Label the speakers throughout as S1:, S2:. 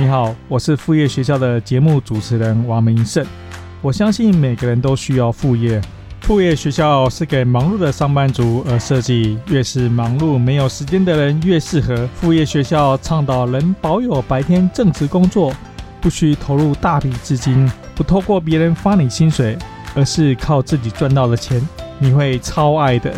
S1: 你好，我是副业学校的节目主持人王明胜。我相信每个人都需要副业，副业学校是给忙碌的上班族而设计，越是忙碌没有时间的人越适合。副业学校倡导能保有白天正职工作，不需投入大笔资金，不透过别人发你薪水，而是靠自己赚到的钱，你会超爱的。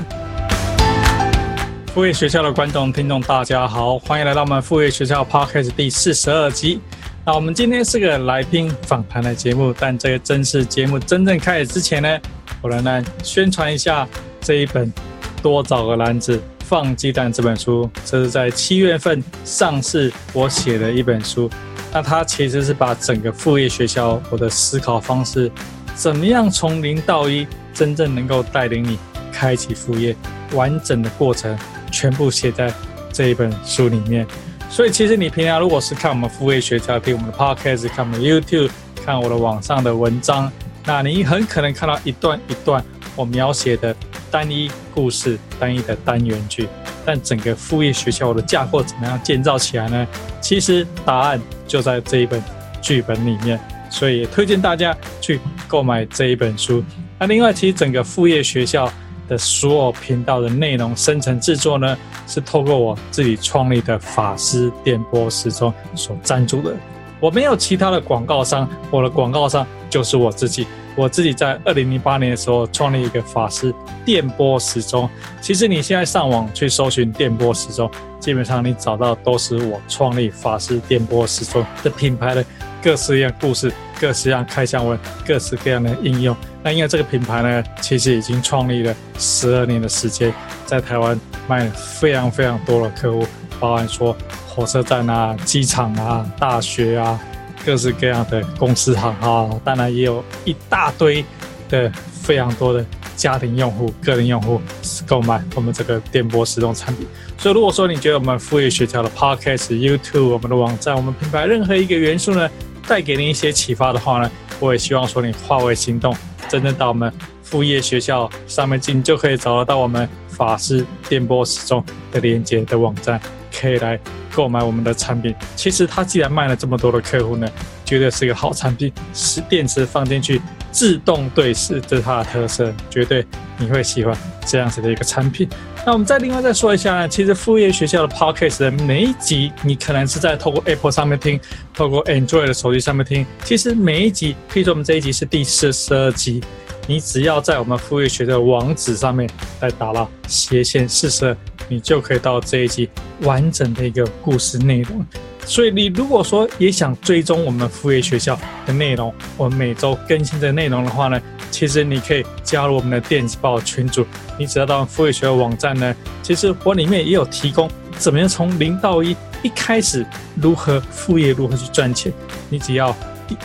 S1: 副业学校的观众、听众，大家好，欢迎来到我们副业学校 Podcast 第四十二集。那我们今天是个来宾访谈的节目，但这个正式节目真正开始之前呢，我来呢宣传一下这一本《多找个篮子放鸡蛋》这本书。这是在七月份上市，我写的一本书。那它其实是把整个副业学校我的思考方式，怎么样从零到一，真正能够带领你开启副业完整的过程。全部写在这一本书里面，所以其实你平常如果是看我们副业学校，听我们的 Podcast，看我们的 YouTube，看我的网上的文章，那你很可能看到一段一段我描写的单一故事、单一的单元剧。但整个副业学校的架构怎么样建造起来呢？其实答案就在这一本剧本里面，所以也推荐大家去购买这一本书。那另外，其实整个副业学校。的所有频道的内容生成制作呢，是透过我自己创立的法师电波时钟所赞助的。我没有其他的广告商，我的广告商就是我自己。我自己在二零零八年的时候创立一个法师电波时钟。其实你现在上网去搜寻电波时钟，基本上你找到都是我创立法师电波时钟的品牌的各式各样故事。各式各样开箱文，各式各样的应用。那因为这个品牌呢，其实已经创立了十二年的时间，在台湾卖了非常非常多的客户，包含说火车站啊、机场啊、大学啊，各式各样的公司行啊，当然也有一大堆的非常多的家庭用户、个人用户购买我们这个电波时钟产品。所以如果说你觉得我们副业学校的 Podcast、YouTube、我们的网站、我们品牌任何一个元素呢，带给你一些启发的话呢，我也希望说你化为行动，真正到我们副业学校上面进，就可以找得到我们法师电波时钟的连接的网站，可以来购买我们的产品。其实它既然卖了这么多的客户呢，绝对是一个好产品，是电池放进去自动对视，这是它的特色，绝对你会喜欢这样子的一个产品。那我们再另外再说一下呢，其实副业学校的 Podcast 的每一集，你可能是在透过 Apple 上面听，透过 Android 的手机上面听。其实每一集，譬如说我们这一集是第四十二集，你只要在我们副业学的网址上面再打了斜线四十二，你就可以到这一集完整的一个故事内容。所以你如果说也想追踪我们副业学校的内容，我们每周更新的内容的话呢，其实你可以加入我们的电子报群组。你只要到副业学校网站呢，其实我里面也有提供怎么样从零到一，一开始如何副业，如何去赚钱。你只要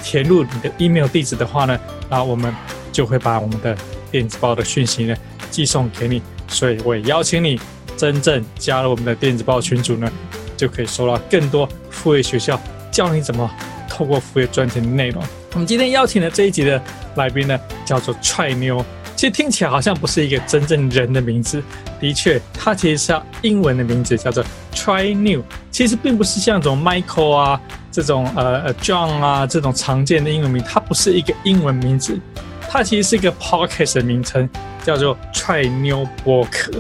S1: 填入你的 email 地址的话呢，然后我们就会把我们的电子报的讯息呢寄送给你。所以我也邀请你真正加入我们的电子报群组呢。就可以收到更多副业学校教你怎么透过副业赚钱的内容。我们今天邀请的这一集的来宾呢，叫做踹妞。其实听起来好像不是一个真正人的名字，的确，它其实是英文的名字，叫做 Try New。其实并不是像这种 Michael 啊这种呃 John 啊这种常见的英文名，它不是一个英文名字，它其实是一个 Podcast 的名称，叫做踹妞播客。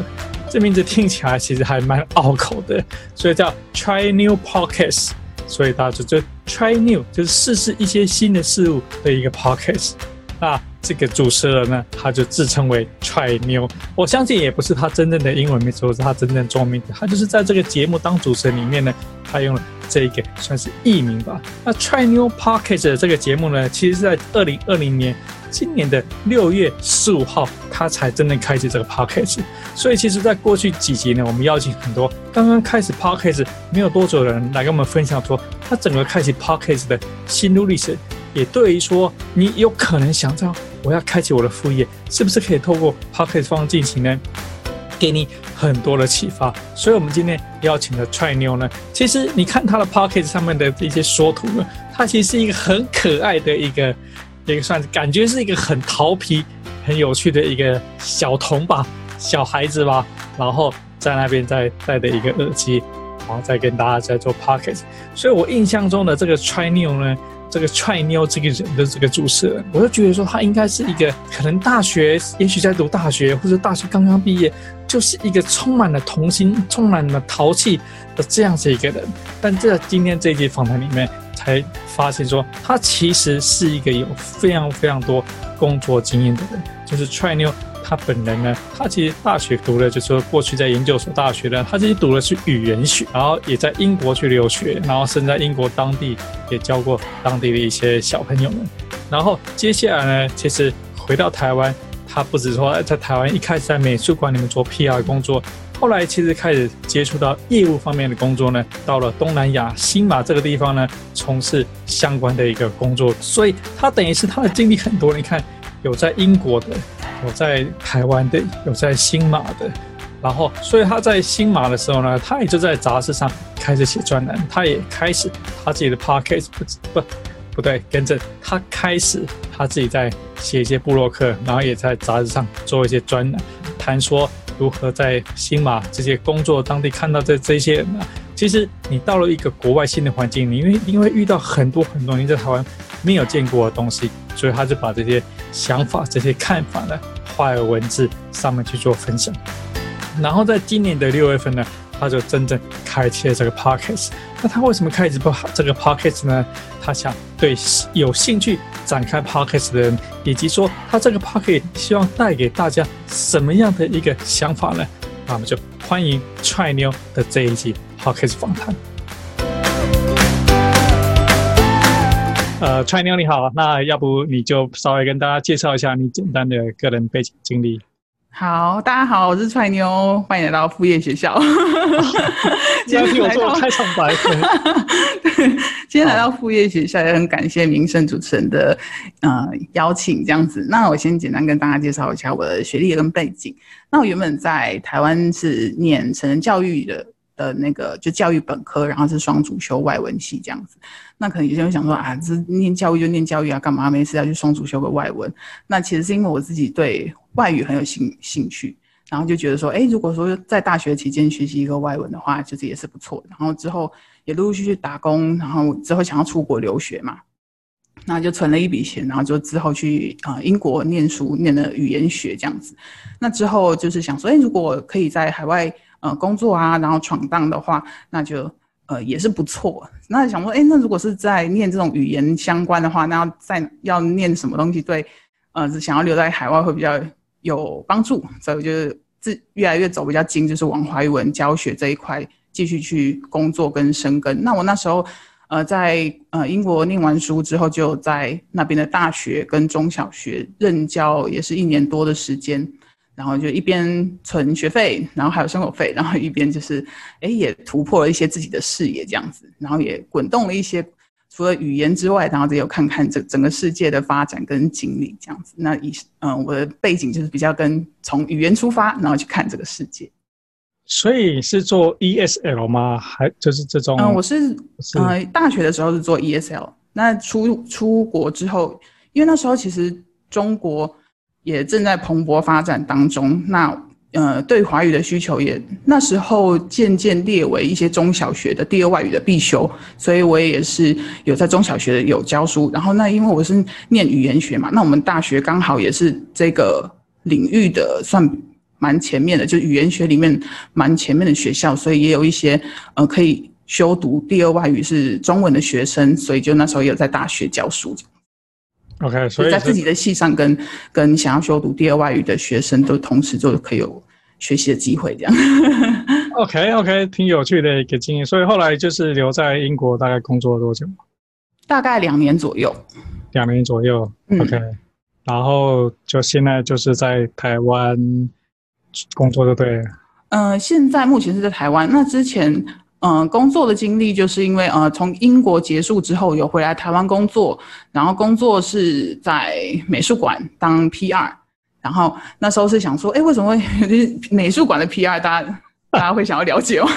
S1: 这名字听起来其实还蛮拗口的，所以叫 Try New Podcast，所以大家就就 Try New 就是试试一些新的事物的一个 Podcast。那这个主持人呢，他就自称为 Try New，我相信也不是他真正的英文名字，或是他真正中文名字，他就是在这个节目当主持人里面呢，他用了这一个算是艺名吧。那 Try New Podcast 的这个节目呢，其实是在二零二零年。今年的六月十五号，他才真正开启这个 podcast。所以，其实，在过去几集呢，我们邀请很多刚刚开始 podcast 没有多久的人来跟我们分享说，他整个开启 podcast 的心路历程。也对于说，你有可能想到我要开启我的副业，是不是可以透过 podcast 方进行呢？给你很多的启发。所以，我们今天邀请的踹妞呢，其实你看他的 podcast 上面的这些说图呢，他其实是一个很可爱的一个。一个算感觉是一个很调皮、很有趣的一个小童吧，小孩子吧，然后在那边在戴的一个耳机，然后再跟大家在做 podcast。所以我印象中的这个 Try New 呢，这个 Try New 这个人的这个主持人，我就觉得说他应该是一个可能大学，也许在读大学，或者大学刚刚毕业，就是一个充满了童心、充满了淘气的这样子一个人。但在今天这一集访谈里面，才发现说他其实是一个有非常非常多工作经验的人，就是 Try New。他本人呢，他其实大学读的就是说过去在研究所大学的，他其实读的是语言学，然后也在英国去留学，然后甚至在英国当地也教过当地的一些小朋友们。然后接下来呢，其实回到台湾，他不止说在台湾一开始在美术馆里面做 PR 工作，后来其实开始接触到业务方面的工作呢，到了东南亚新马这个地方呢，从事相关的一个工作，所以他等于是他的经历很多。你看，有在英国的。有在台湾的，有在新马的，然后，所以他在新马的时候呢，他也就在杂志上开始写专栏，他也开始他自己的 podcast，不不不对，跟着他开始他自己在写一些部落客，然后也在杂志上做一些专栏，谈说如何在新马这些工作当地看到这这些人呢。其实你到了一个国外新的环境，你因为因为遇到很多很多你在台湾没有见过的东西，所以他就把这些想法、这些看法呢，画了文字上面去做分享。然后在今年的六月份呢，他就真正开启了这个 podcast。那他为什么开始不这个 podcast 呢？他想对有兴趣展开 podcast 的人，以及说他这个 podcast 希望带给大家什么样的一个想法呢？那我们就欢迎 Try New 的这一集。好，开始访谈。呃，Try New 你好，那要不你就稍微跟大家介绍一下你简单的个人背景经历。
S2: 好，大家好，我是踹妞欢迎来到副业学校。
S1: 今天我做开场白。
S2: 今天来到副业学校，也很感谢民生主持人的呃邀请，这样子。那我先简单跟大家介绍一下我的学历跟背景。那我原本在台湾是念成人教育的。的那个就教育本科，然后是双主修外文系这样子。那可能有些人想说啊，这念教育就念教育啊，干嘛没事要去双主修个外文？那其实是因为我自己对外语很有兴兴趣，然后就觉得说，哎，如果说在大学期间学习一个外文的话，就是也是不错。然后之后也陆陆续续打工，然后之后想要出国留学嘛，那就存了一笔钱，然后就之后去啊、呃、英国念书，念了语言学这样子。那之后就是想说，哎，如果可以在海外。呃，工作啊，然后闯荡的话，那就呃也是不错。那想说，哎，那如果是在念这种语言相关的话，那要在要念什么东西对，呃，想要留在海外会比较有帮助。所以我就自越来越走比较精，就是往华语文教学这一块继续去工作跟深耕。那我那时候呃在呃英国念完书之后，就在那边的大学跟中小学任教，也是一年多的时间。然后就一边存学费，然后还有生活费，然后一边就是，哎，也突破了一些自己的视野这样子，然后也滚动了一些，除了语言之外，然后也有看看整整个世界的发展跟经历这样子。那以嗯，我的背景就是比较跟从语言出发，然后去看这个世界。
S1: 所以是做 ESL 吗？还就是这种？
S2: 嗯，我是呃大学的时候是做 ESL，那出出国之后，因为那时候其实中国。也正在蓬勃发展当中，那呃，对华语的需求也那时候渐渐列为一些中小学的第二外语的必修，所以我也是有在中小学有教书。然后那因为我是念语言学嘛，那我们大学刚好也是这个领域的算蛮前面的，就语言学里面蛮前面的学校，所以也有一些呃可以修读第二外语是中文的学生，所以就那时候也有在大学教书。
S1: OK，所以
S2: 在自己的系上跟跟想要修读第二外语的学生都同时就可以有学习的机会，这样。
S1: OK OK，挺有趣的一个经验。所以后来就是留在英国，大概工作了多久？
S2: 大概两年左右。
S1: 两年左右。OK，嗯，然后就现在就是在台湾工作，就对了。
S2: 嗯，呃，现在目前是在台湾。那之前。嗯，工作的经历就是因为呃，从英国结束之后有回来台湾工作，然后工作是在美术馆当 PR，然后那时候是想说，哎，为什么会 美术馆的 PR？大家大家会想要了解哦。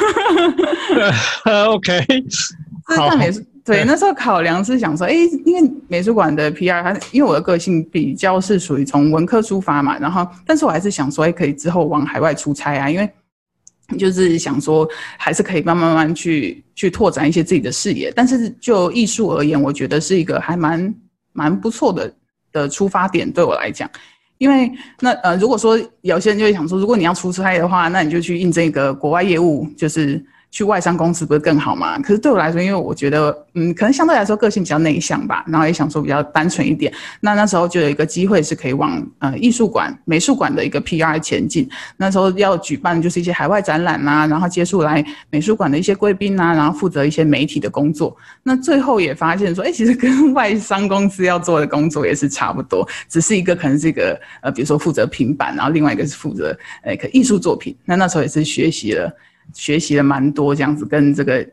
S1: OK，
S2: 是在美术对，那时候考量是想说，哎，因为美术馆的 PR，它因为我的个性比较是属于从文科出发嘛，然后但是我还是想说，哎，可以之后往海外出差啊，因为。就是想说还是可以慢慢慢慢去去拓展一些自己的视野。但是就艺术而言，我觉得是一个还蛮蛮不错的的出发点，对我来讲。因为那呃，如果说有些人就会想说，如果你要出差的话，那你就去印这个国外业务，就是。去外商公司不是更好吗？可是对我来说，因为我觉得，嗯，可能相对来说个性比较内向吧，然后也想说比较单纯一点。那那时候就有一个机会是可以往呃艺术馆、美术馆的一个 PR 前进。那时候要举办就是一些海外展览啊，然后接触来美术馆的一些贵宾啊，然后负责一些媒体的工作。那最后也发现说，哎，其实跟外商公司要做的工作也是差不多，只是一个可能是一个呃，比如说负责平板，然后另外一个是负责呃，艺术作品。那那时候也是学习了。学习了蛮多这样子，跟这个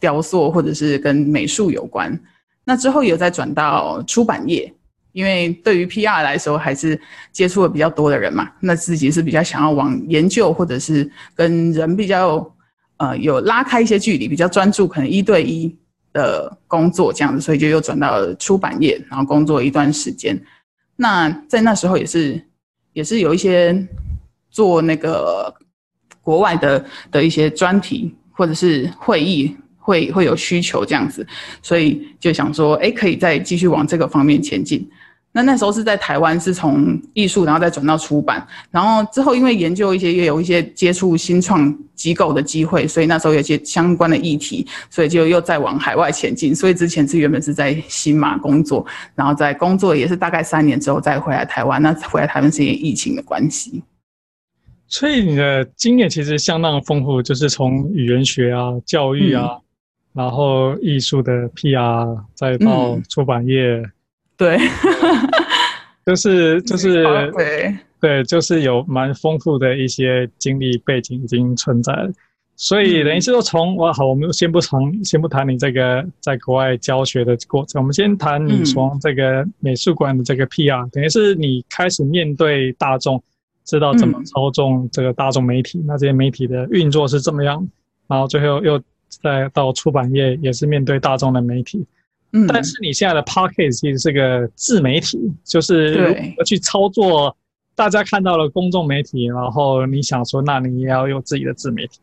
S2: 雕塑或者是跟美术有关。那之后有再转到出版业，因为对于 PR 来说，还是接触了比较多的人嘛。那自己是比较想要往研究或者是跟人比较呃有拉开一些距离，比较专注，可能一对一的工作这样子，所以就又转到出版业，然后工作一段时间。那在那时候也是也是有一些做那个。国外的的一些专题或者是会议会会有需求这样子，所以就想说，哎，可以再继续往这个方面前进。那那时候是在台湾，是从艺术，然后再转到出版，然后之后因为研究一些，也有一些接触新创机构的机会，所以那时候有些相关的议题，所以就又再往海外前进。所以之前是原本是在新马工作，然后在工作也是大概三年之后再回来台湾。那回来台湾是因为疫情的关系。
S1: 所以你的经验其实相当丰富，就是从语言学啊、教育啊，嗯、然后艺术的 PR，再到出版业，
S2: 嗯、对，
S1: 就是就 是对。对，就是有蛮丰富的一些经历背景已经存在。所以等于是说从哇好，我们先不从先不谈你这个在国外教学的过程，我们先谈你从这个美术馆的这个 PR，、嗯、等于是你开始面对大众。知道怎么操纵这个大众媒体，嗯、那这些媒体的运作是怎么样？然后最后又再到出版业，也是面对大众的媒体。嗯，但是你现在的 p o c k e t 其实是个自媒体，就是如何去操作大家看到了公众媒体，然后你想说，那你也要有自己的自媒体。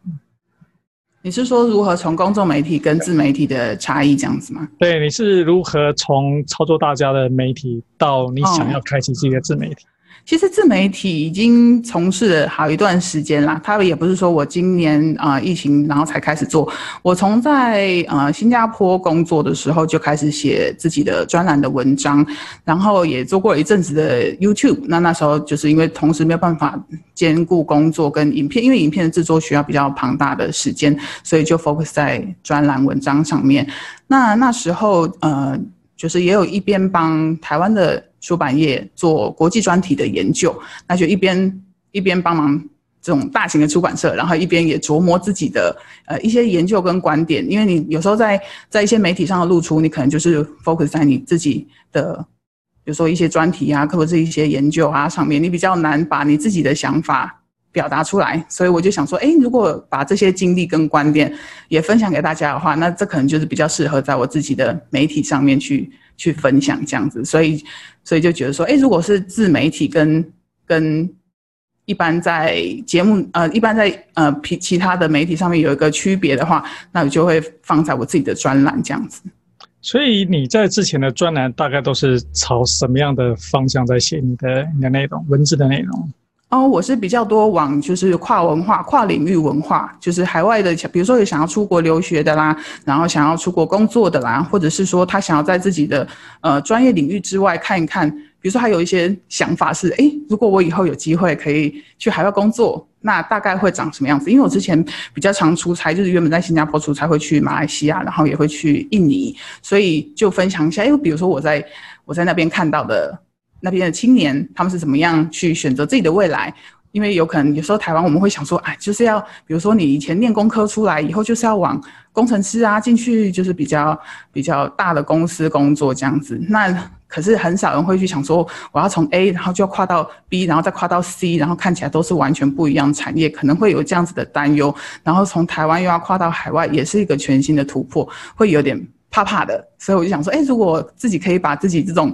S2: 你是说如何从公众媒体跟自媒体的差异这样子吗？
S1: 对，你是如何从操作大家的媒体到你想要开启自己的自媒体？哦
S2: 其实自媒体已经从事了好一段时间啦，它也不是说我今年啊、疫情然后才开始做，我从在呃新加坡工作的时候就开始写自己的专栏的文章，然后也做过一阵子的 YouTube。那那时候就是因为同时没有办法兼顾工作跟影片，因为影片的制作需要比较庞大的时间，所以就 focus 在专栏文章上面。那那时候呃就是也有一边帮台湾的。出版业做国际专题的研究，那就一边一边帮忙这种大型的出版社，然后一边也琢磨自己的呃一些研究跟观点。因为你有时候在在一些媒体上的露出，你可能就是 focus 在你自己的，比如说一些专题啊，或者是一些研究啊上面，你比较难把你自己的想法表达出来。所以我就想说，诶，如果把这些经历跟观点也分享给大家的话，那这可能就是比较适合在我自己的媒体上面去。去分享这样子，所以所以就觉得说，哎，如果是自媒体跟跟一般在节目呃，一般在呃其其他的媒体上面有一个区别的话，那我就会放在我自己的专栏这样子。所以你在之前的专栏大概都是朝什么样的方向在写你的你的内容，文字的内容？哦，我是比较多往就是跨文化、跨领域文化，就是海外的，比如说有想要出国留学的啦，然后想要出国工作的啦，或者是说他想要在自己的呃专业领域之外看一看，比如说他有一些想法是，诶，如果我以后有机会可以去海外工作，那大概会长什么样子？因为我之前比较常出差，就是原本在新加坡出差会去马来西亚，然后也会去印尼，所以就分享一下，诶，比如说我在我在那边看到的。那边的青年，他们是怎么样去选择自己的未来？因为有可能有时候台湾我们会想说，哎，就是要比如说你以前念工科出来以后，就是要往工程师啊进去，就是比较比较大的公司工作这样子。那可是很少人会去想说，我要从 A 然后就要跨到 B，然后再跨到 C，然后看起来都是完全不一样的产业，可能会有这样子的担忧。然后从台湾又要跨到海外，也是一个全新的突破，会有点怕怕的。所以我就想说，哎，如果自己可以把自己这种。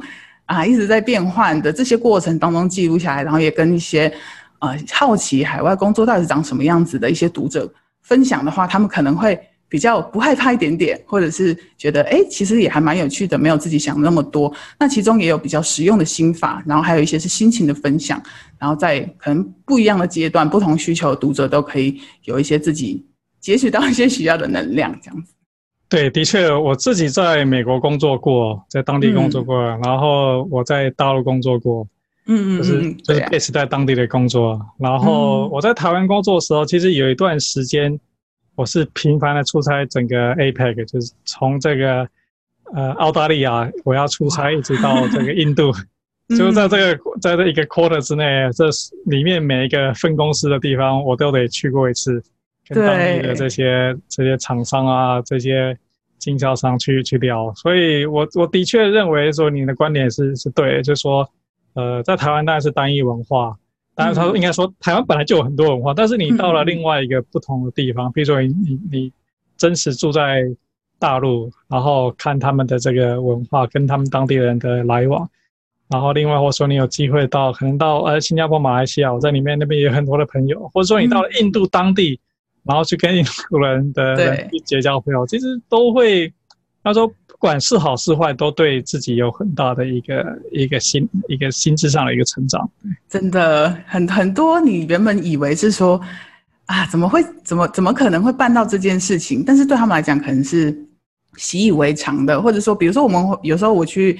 S2: 啊，一直在变换的这些过程当中记录下来，然后也跟一些呃好奇海外工作到底长什么样子的一些读者分享的话，他们可能会。比较不害怕一点点，或者是觉得哎，其实也还蛮有趣的，没有自己想那么多。那其中也有比较实用的心法，然后还有一些是心情的分享，然后在可能不一样的阶段、不同需求的读者都可以有一些自己截取到一些需要的能量，这样子。
S1: 对，的确，我自己在美国工作过，在当地工作过，嗯、然后我在大陆工作过，嗯嗯，就是就是 base 在当地的工作。啊、然后我在台湾工作的时候，其实有一段时间。我是频繁的出差，整个 APEC 就是从这个呃澳大利亚，我要出差一直到这个印度，就在这个在这一个 quarter 之内，这里面每一个分公司的地方我都得去过一次，跟当地的这些这些厂商啊，这些经销商去去聊。所以我我的确认为说你的观点是是对的，就是说呃在台湾当然是单一文化。当然，他说应该说台湾本来就有很多文化，但是你到了另外一个不同的地方，比如说你你你真实住在大陆，然后看他们的这个文化跟他们当地人的来往，然后另外或者说你有机会到可能到呃新加坡、马来西亚，我在里面那边也有很多的朋友，或者说你到了印度当地，然后去跟印度人的人去结交朋友，其实都会他说。不管是好是坏，都对自己有很大的一个一个心一个心智上的一个成长。
S2: 真的很很多，你原本以为是说啊，怎么会怎么怎么可能会办到这件事情？但是对他们来讲，可能是习以为常的，或者说，比如说我们有时候我去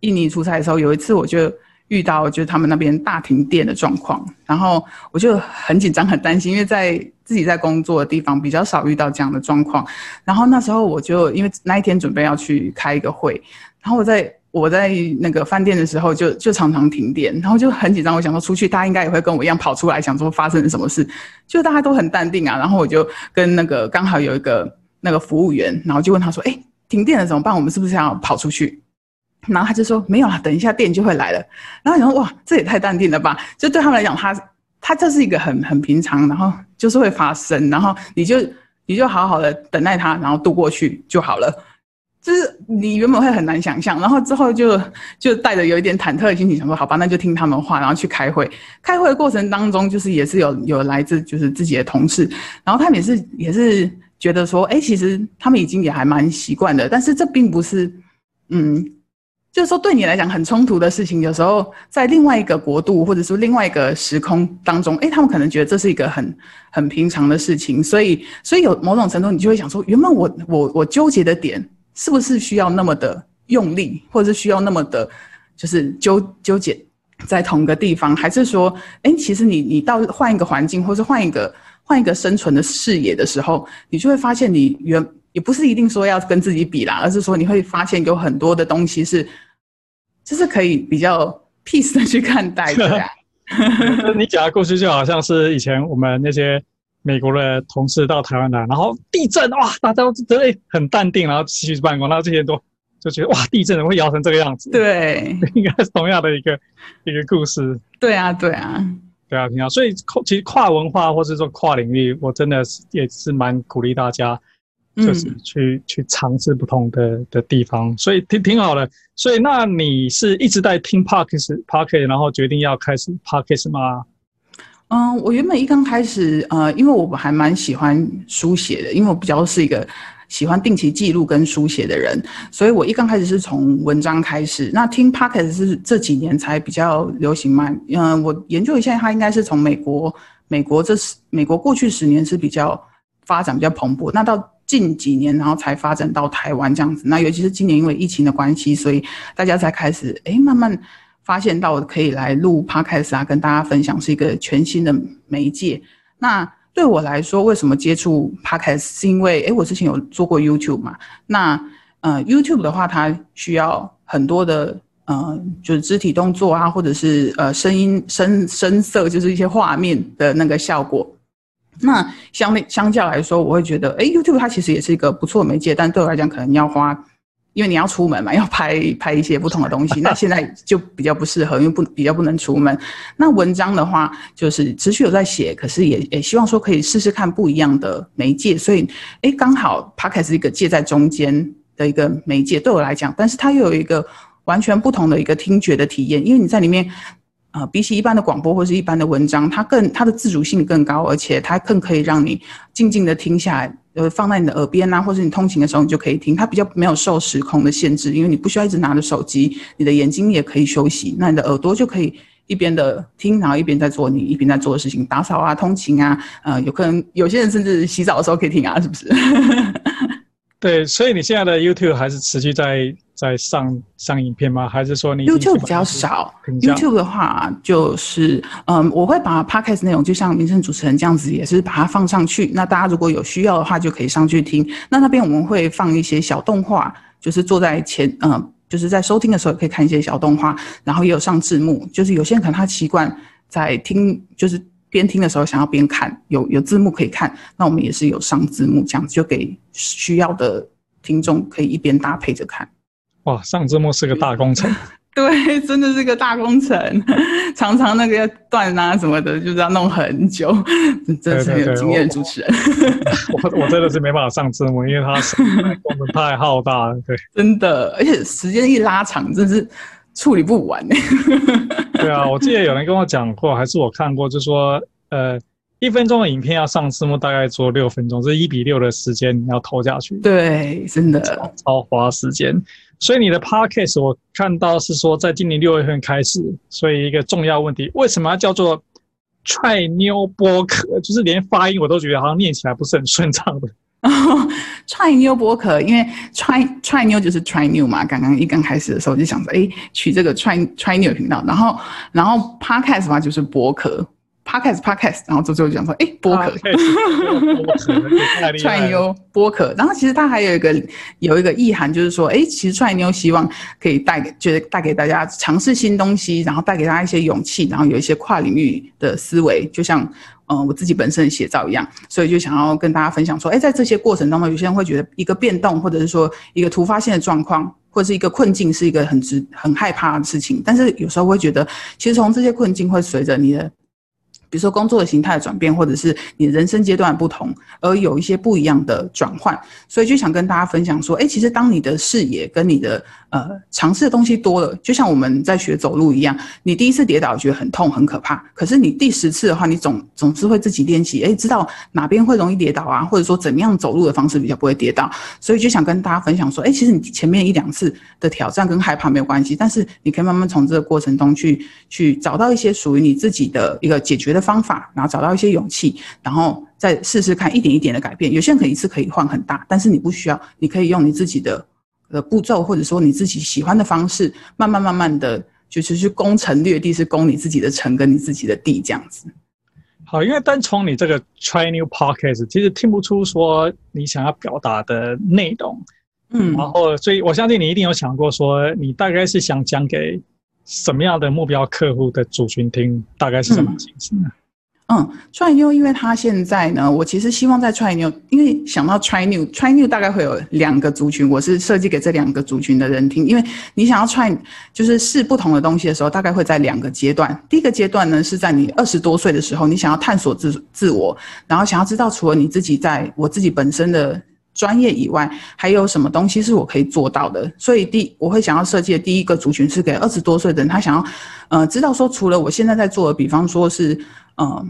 S2: 印尼出差的时候，有一次我就。遇到就是他们那边大停电的状况，然后我就很紧张很担心，因为在自己在工作的地方比较少遇到这样的状况。然后那时候我就因为那一天准备要去开一个会，然后我在我在那个饭店的时候就就常常停电，然后就很紧张。我想说出去，大家应该也会跟我一样跑出来，想说发生了什么事，就大家都很淡定啊。然后我就跟那个刚好有一个那个服务员，然后就问他说：“哎，停电了怎么办？我们是不是要跑出去？”然后他就说没有了，等一下电就会来了。然后想说哇，这也太淡定了吧？就对他们来讲，他他这是一个很很平常，然后就是会发生，然后你就你就好好的等待他，然后度过去就好了。就是你原本会很难想象，然后之后就就带着有一点忐忑的心情，想说好吧，那就听他们话，然后去开会。开会的过程当中，就是也是有有来自就是自己的同事，然后他们也是也是觉得说，哎，其实他们已经也还蛮习惯的，但是这并不是嗯。就是说，对你来讲很冲突的事情，有时候在另外一个国度，或者说另外一个时空当中，诶，他们可能觉得这是一个很很平常的事情，所以，所以有某种程度，你就会想说，原本我我我纠结的点，是不是需要那么的用力，或者是需要那么的，就是纠纠结在同一个地方，还是说，诶，其实你你到换一个环境，或是换一个换一个生存的视野的时候，你就会发现你原。也不是一定说要跟自己比啦，而是说你会发现有很多的东西是，就是可以比较 peace 的去看待的。
S1: 你讲的故事就好像是以前我们那些美国的同事到台湾来，然后地震哇，大家都觉得很淡定，然后继续办公，然后这些人都就觉得哇，地震会摇成这个样子。
S2: 对，
S1: 应该是同样的一个一个故事。
S2: 对啊，对啊，
S1: 对啊，挺好。所以其实跨文化或是说跨领域，我真的是也是蛮鼓励大家。就是去、嗯、去尝试不同的的地方，所以挺挺好的。所以那你是一直在听 Podcast Podcast，然后决定要开始 Podcast 吗？
S2: 嗯，我原本一刚开始，呃，因为我还蛮喜欢书写的，因为我比较是一个喜欢定期记录跟书写的人，所以我一刚开始是从文章开始。那听 Podcast 是这几年才比较流行嘛？嗯，我研究一下，它应该是从美国，美国这十美国过去十年是比较发展比较蓬勃，那到。近几年，然后才发展到台湾这样子。那尤其是今年，因为疫情的关系，所以大家才开始诶慢慢发现到可以来录 Podcast 啊，跟大家分享是一个全新的媒介。那对我来说，为什么接触 Podcast？是因为诶我之前有做过 YouTube 嘛。那呃，YouTube 的话，它需要很多的呃，就是肢体动作啊，或者是呃声音声声色，就是一些画面的那个效果。那相相较来说，我会觉得，哎，YouTube 它其实也是一个不错的媒介，但对我来讲，可能要花，因为你要出门嘛，要拍拍一些不同的东西。那现在就比较不适合，因为不比较不能出门。那文章的话，就是持续有在写，可是也也希望说可以试试看不一样的媒介。所以，哎，刚好 Podcast 是一个介在中间的一个媒介，对我来讲，但是它又有一个完全不同的一个听觉的体验，因为你在里面。呃，比起一般的广播或是一般的文章，它更它的自主性更高，而且它更可以让你静静的听下来，呃，放在你的耳边啊，或者你通勤的时候你就可以听，它比较没有受时空的限制，因为你不需要一直拿着手机，你的眼睛也可以休息，那你的耳朵就可以一边的听，然后一边在做你一边在做的事情，打扫啊、通勤啊，呃，有可能有些人甚至洗澡的时候可以听啊，是不是？
S3: 对，所以你现在的 YouTube 还是持续在。在上上影片吗？还是说你
S2: YouTube 比较少？YouTube 的话，就是嗯，我会把 Podcast 内容，就像民生主持人这样子，也是把它放上去。那大家如果有需要的话，就可以上去听。那那边我们会放一些小动画，就是坐在前，嗯，就是在收听的时候可以看一些小动画，然后也有上字幕。就是有些人可能他习惯在听，就是边听的时候想要边看，有有字幕可以看。那我们也是有上字幕，这样子就给需要的听众可以一边搭配着看。
S3: 哇，上字幕是个大工程，
S2: 对，真的是个大工程，常常那个要断啊什么的，就是要弄很久，真的是很有经验主持人。
S3: 我我真的是没办法上字幕，因为它功能太浩大了，对，
S2: 真的，而且时间一拉长，真是处理不完呢。
S3: 对啊，我记得有人跟我讲过，还是我看过，就是说，呃。一分钟的影片要上字幕，大概做六分钟，这是一比六的时间你要投下去。
S2: 对，真的
S3: 超，超花时间。所以你的 podcast 我看到是说，在今年六月份开始。所以一个重要问题，为什么要叫做踹妞播客？就是连发音我都觉得好像念起来不是很顺畅的。
S2: Try new 博客，因为 try try new 就是 try new 嘛。刚刚一刚开始的时候就想着，哎，取这个 try try new 频道，然后然后 podcast 的话就是博客，Podcast，Podcast，然后最后讲说，哎，播客，踹妞 播客，然后其实它还有一个有一个意涵，就是说，哎，其实踹妞希望可以带给，就是带给大家尝试新东西，然后带给大家一些勇气，然后有一些跨领域的思维，就像嗯我自己本身的写照一样，所以就想要跟大家分享说，哎，在这些过程当中，有些人会觉得一个变动，或者是说一个突发性的状况，或者是一个困境，是一个很值很害怕的事情，但是有时候会觉得，其实从这些困境会随着你的。比如说工作的形态的转变，或者是你人生阶段不同，而有一些不一样的转换，所以就想跟大家分享说，哎，其实当你的视野跟你的呃尝试的东西多了，就像我们在学走路一样，你第一次跌倒觉得很痛很可怕，可是你第十次的话，你总总是会自己练习，哎，知道哪边会容易跌倒啊，或者说怎么样走路的方式比较不会跌倒，所以就想跟大家分享说，哎，其实你前面一两次的挑战跟害怕没有关系，但是你可以慢慢从这个过程中去去找到一些属于你自己的一个解决的。方法，然后找到一些勇气，然后再试试看，一点一点的改变。有些人可以一次可以换很大，但是你不需要，你可以用你自己的呃步骤，或者说你自己喜欢的方式，慢慢慢慢的，就是去攻城略地，是攻你自己的城跟你自己的地这样子。
S3: 好，因为单从你这个 Try New Podcast，其实听不出说你想要表达的内容，嗯，然后所以我相信你一定有想过说，你大概是想讲给什么样的目标客户的族群听，大概是什么形式呢？嗯
S2: 嗯，try new，因为他现在呢，我其实希望在 try new，因为想到 try new，try new 大概会有两个族群，我是设计给这两个族群的人听。因为你想要 try，就是试不同的东西的时候，大概会在两个阶段。第一个阶段呢，是在你二十多岁的时候，你想要探索自自我，然后想要知道除了你自己在我自己本身的专业以外，还有什么东西是我可以做到的。所以第我会想要设计的第一个族群是给二十多岁的人，他想要呃知道说，除了我现在在做的，比方说是嗯。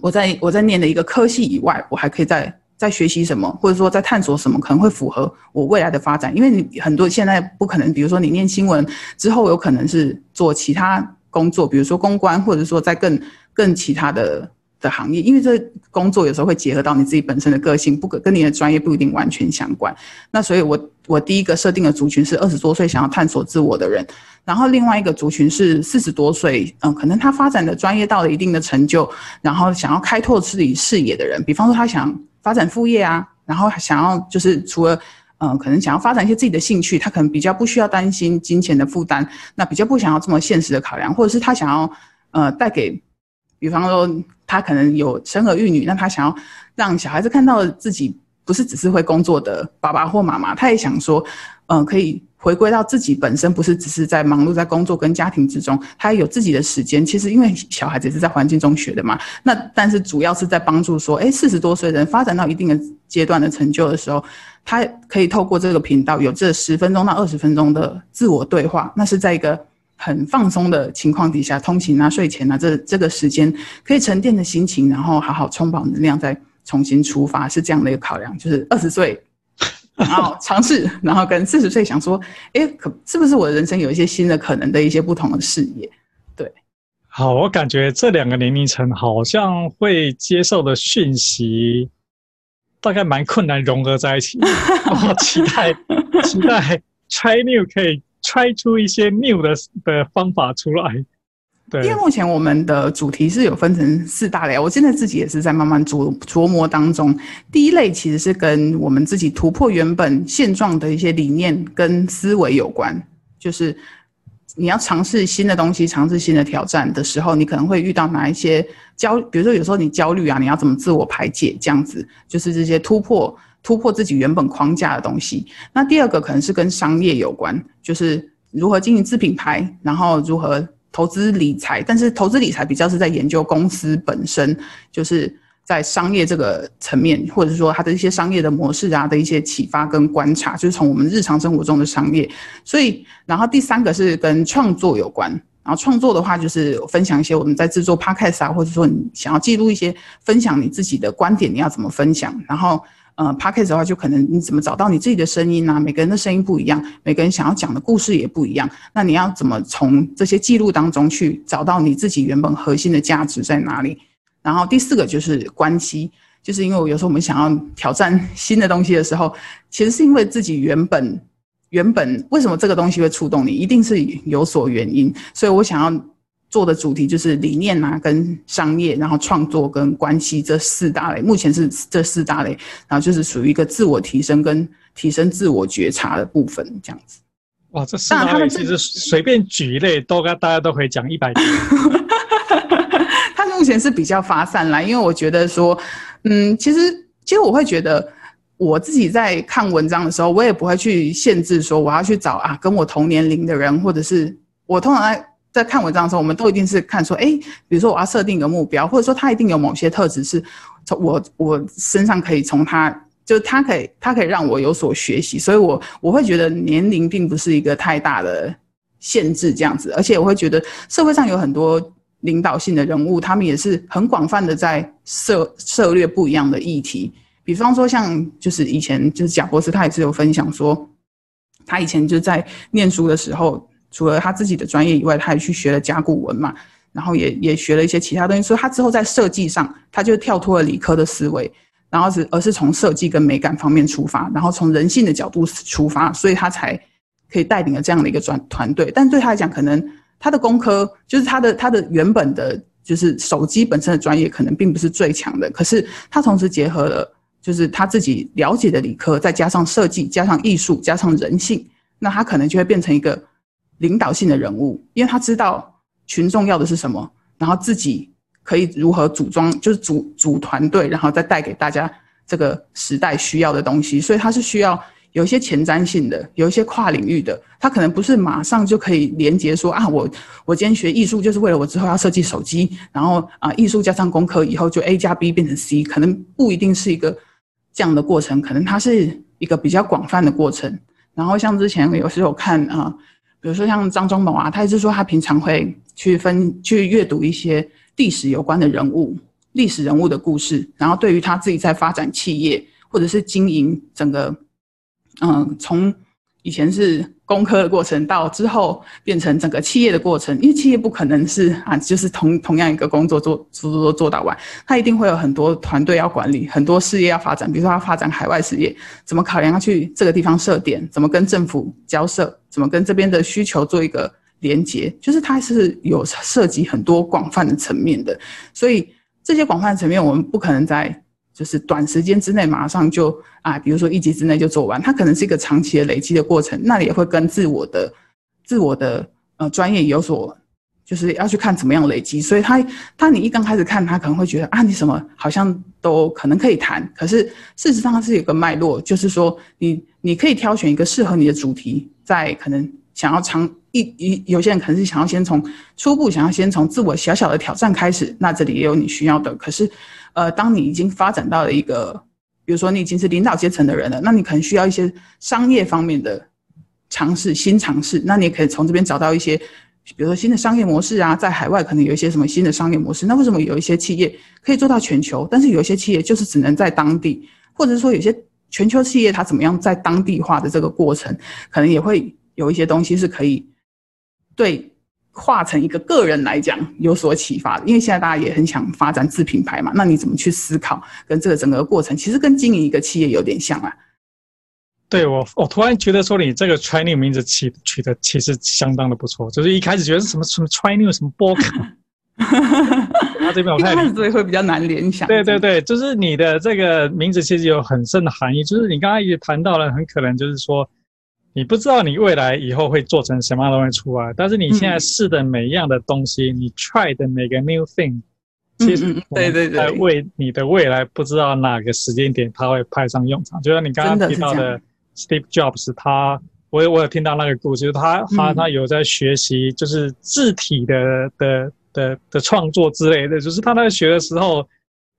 S2: 我在我在念的一个科系以外，我还可以在在学习什么，或者说在探索什么可能会符合我未来的发展。因为你很多现在不可能，比如说你念新闻之后，有可能是做其他工作，比如说公关，或者说在更更其他的的行业。因为这工作有时候会结合到你自己本身的个性，不可跟你的专业不一定完全相关。那所以我我第一个设定的族群是二十多岁想要探索自我的人。然后另外一个族群是四十多岁，嗯，可能他发展的专业到了一定的成就，然后想要开拓自己视野的人，比方说他想发展副业啊，然后想要就是除了，嗯，可能想要发展一些自己的兴趣，他可能比较不需要担心金钱的负担，那比较不想要这么现实的考量，或者是他想要，呃，带给，比方说他可能有生儿育女，那他想要让小孩子看到自己不是只是会工作的爸爸或妈妈，他也想说，嗯，可以。回归到自己本身，不是只是在忙碌在工作跟家庭之中，他有自己的时间。其实因为小孩子是在环境中学的嘛，那但是主要是在帮助说，诶，四十多岁人发展到一定的阶段的成就的时候，他可以透过这个频道有这十分钟到二十分钟的自我对话，那是在一个很放松的情况底下，通勤啊、睡前啊，这这个时间可以沉淀的心情，然后好好充饱能量，再重新出发，是这样的一个考量。就是二十岁，然后尝试，然后跟四十岁想说，哎，可是不是我的人生有一些新的可能的一些不同的视野？对，
S3: 好，我感觉这两个年龄层好像会接受的讯息，大概蛮困难融合在一起。我期待，期待 try new 可以。揣出一些 new 的的方法出来，对。
S2: 因为目前我们的主题是有分成四大类，我现在自己也是在慢慢琢琢磨当中。第一类其实是跟我们自己突破原本现状的一些理念跟思维有关，就是你要尝试新的东西、尝试新的挑战的时候，你可能会遇到哪一些焦，比如说有时候你焦虑啊，你要怎么自我排解？这样子就是这些突破。突破自己原本框架的东西。那第二个可能是跟商业有关，就是如何经营自品牌，然后如何投资理财。但是投资理财比较是在研究公司本身，就是在商业这个层面，或者是说它的一些商业的模式啊的一些启发跟观察，就是从我们日常生活中的商业。所以，然后第三个是跟创作有关。然后创作的话，就是分享一些我们在制作 Podcast 啊，或者说你想要记录一些分享你自己的观点，你要怎么分享？然后。呃 Podcast 的话，就可能你怎么找到你自己的声音呢、啊？每个人的声音不一样，每个人想要讲的故事也不一样。那你要怎么从这些记录当中去找到你自己原本核心的价值在哪里？然后第四个就是关系，就是因为我有时候我们想要挑战新的东西的时候，其实是因为自己原本原本为什么这个东西会触动你，一定是有所原因。所以我想要。做的主题就是理念啊，跟商业，然后创作跟关系这四大类，目前是这四大类，然后就是属于一个自我提升跟提升自我觉察的部分，这样子。
S3: 哇，这四大类其实随便举一类，都跟大家都可以讲一百 句。
S2: 它目前是比较发散啦，因为我觉得说，嗯，其实其实我会觉得，我自己在看文章的时候，我也不会去限制说我要去找啊跟我同年龄的人，或者是我通常在。在看文章的时候，我们都一定是看说，哎，比如说我要设定一个目标，或者说他一定有某些特质是从我我身上可以从他，就是他可以他可以让我有所学习，所以我我会觉得年龄并不是一个太大的限制这样子，而且我会觉得社会上有很多领导性的人物，他们也是很广泛的在涉涉猎不一样的议题，比方说像就是以前就是贾伯斯，他也是有分享说，他以前就在念书的时候。除了他自己的专业以外，他还去学了甲骨文嘛，然后也也学了一些其他东西。所以他之后在设计上，他就跳脱了理科的思维，然后是而是从设计跟美感方面出发，然后从人性的角度出发，所以他才可以带领了这样的一个专团队。但对他来讲，可能他的工科就是他的他的原本的，就是手机本身的专业可能并不是最强的，可是他同时结合了就是他自己了解的理科，再加上设计，加上艺术，加上人性，那他可能就会变成一个。领导性的人物，因为他知道群众要的是什么，然后自己可以如何组装，就是组组团队，然后再带给大家这个时代需要的东西。所以他是需要有一些前瞻性的，有一些跨领域的。他可能不是马上就可以连接说啊，我我今天学艺术就是为了我之后要设计手机，然后啊，艺术加上工科以后就 A 加 B 变成 C，可能不一定是一个这样的过程，可能它是一个比较广泛的过程。然后像之前有时候看啊。比如说像张忠谋啊，他一直说他平常会去分去阅读一些历史有关的人物、历史人物的故事，然后对于他自己在发展企业或者是经营整个，嗯，从以前是。工科的过程到之后变成整个企业的过程，因为企业不可能是啊，就是同同样一个工作做做做做到完，他一定会有很多团队要管理，很多事业要发展。比如说他发展海外事业，怎么考量要去这个地方设点，怎么跟政府交涉，怎么跟这边的需求做一个连接，就是它是有涉及很多广泛的层面的。所以这些广泛的层面，我们不可能在。就是短时间之内马上就啊，比如说一集之内就做完，它可能是一个长期的累积的过程，那也会跟自我的、自我的呃专业有所，就是要去看怎么样累积。所以他他你一刚开始看，他可能会觉得啊，你什么好像都可能可以谈，可是事实上它是有个脉络，就是说你你可以挑选一个适合你的主题，在可能想要尝一一有些人可能是想要先从初步想要先从自我小小的挑战开始，那这里也有你需要的，可是。呃，当你已经发展到了一个，比如说你已经是领导阶层的人了，那你可能需要一些商业方面的尝试、新尝试。那你也可以从这边找到一些比如说新的商业模式啊，在海外可能有一些什么新的商业模式，那为什么有一些企业可以做到全球，但是有一些企业就是只能在当地，或者是说有些全球企业它怎么样在当地化的这个过程，可能也会有一些东西是可以对化成一个个人来讲有所启发的，因为现在大家也很想发展自品牌嘛，那你怎么去思考跟这个整个过程，其实跟经营一个企业有点像啊。
S1: 对我，我突然觉得说你这个 TriNew 名字起取的其实相当的不错，就是一开始觉得是什么什么 TriNew 什么波卡，他这边我看
S2: 所以会比较难联想。
S1: 对对对，就是你的这个名字其实有很深的含义，就是你刚才也谈到了，很可能就是说你不知道你未来以后会做成什么样的东西出来，但是你现在试的每一样的东西，嗯、你 try 的每个 new thing，其实对对对，在为你的未来不知道哪个时间点它会派上用场，就像你刚刚提到的。Steve Jobs，他我有我有听到那个故事，就是他他他有在学习，就是字体的的的的创作之类的，就是他在学的时候，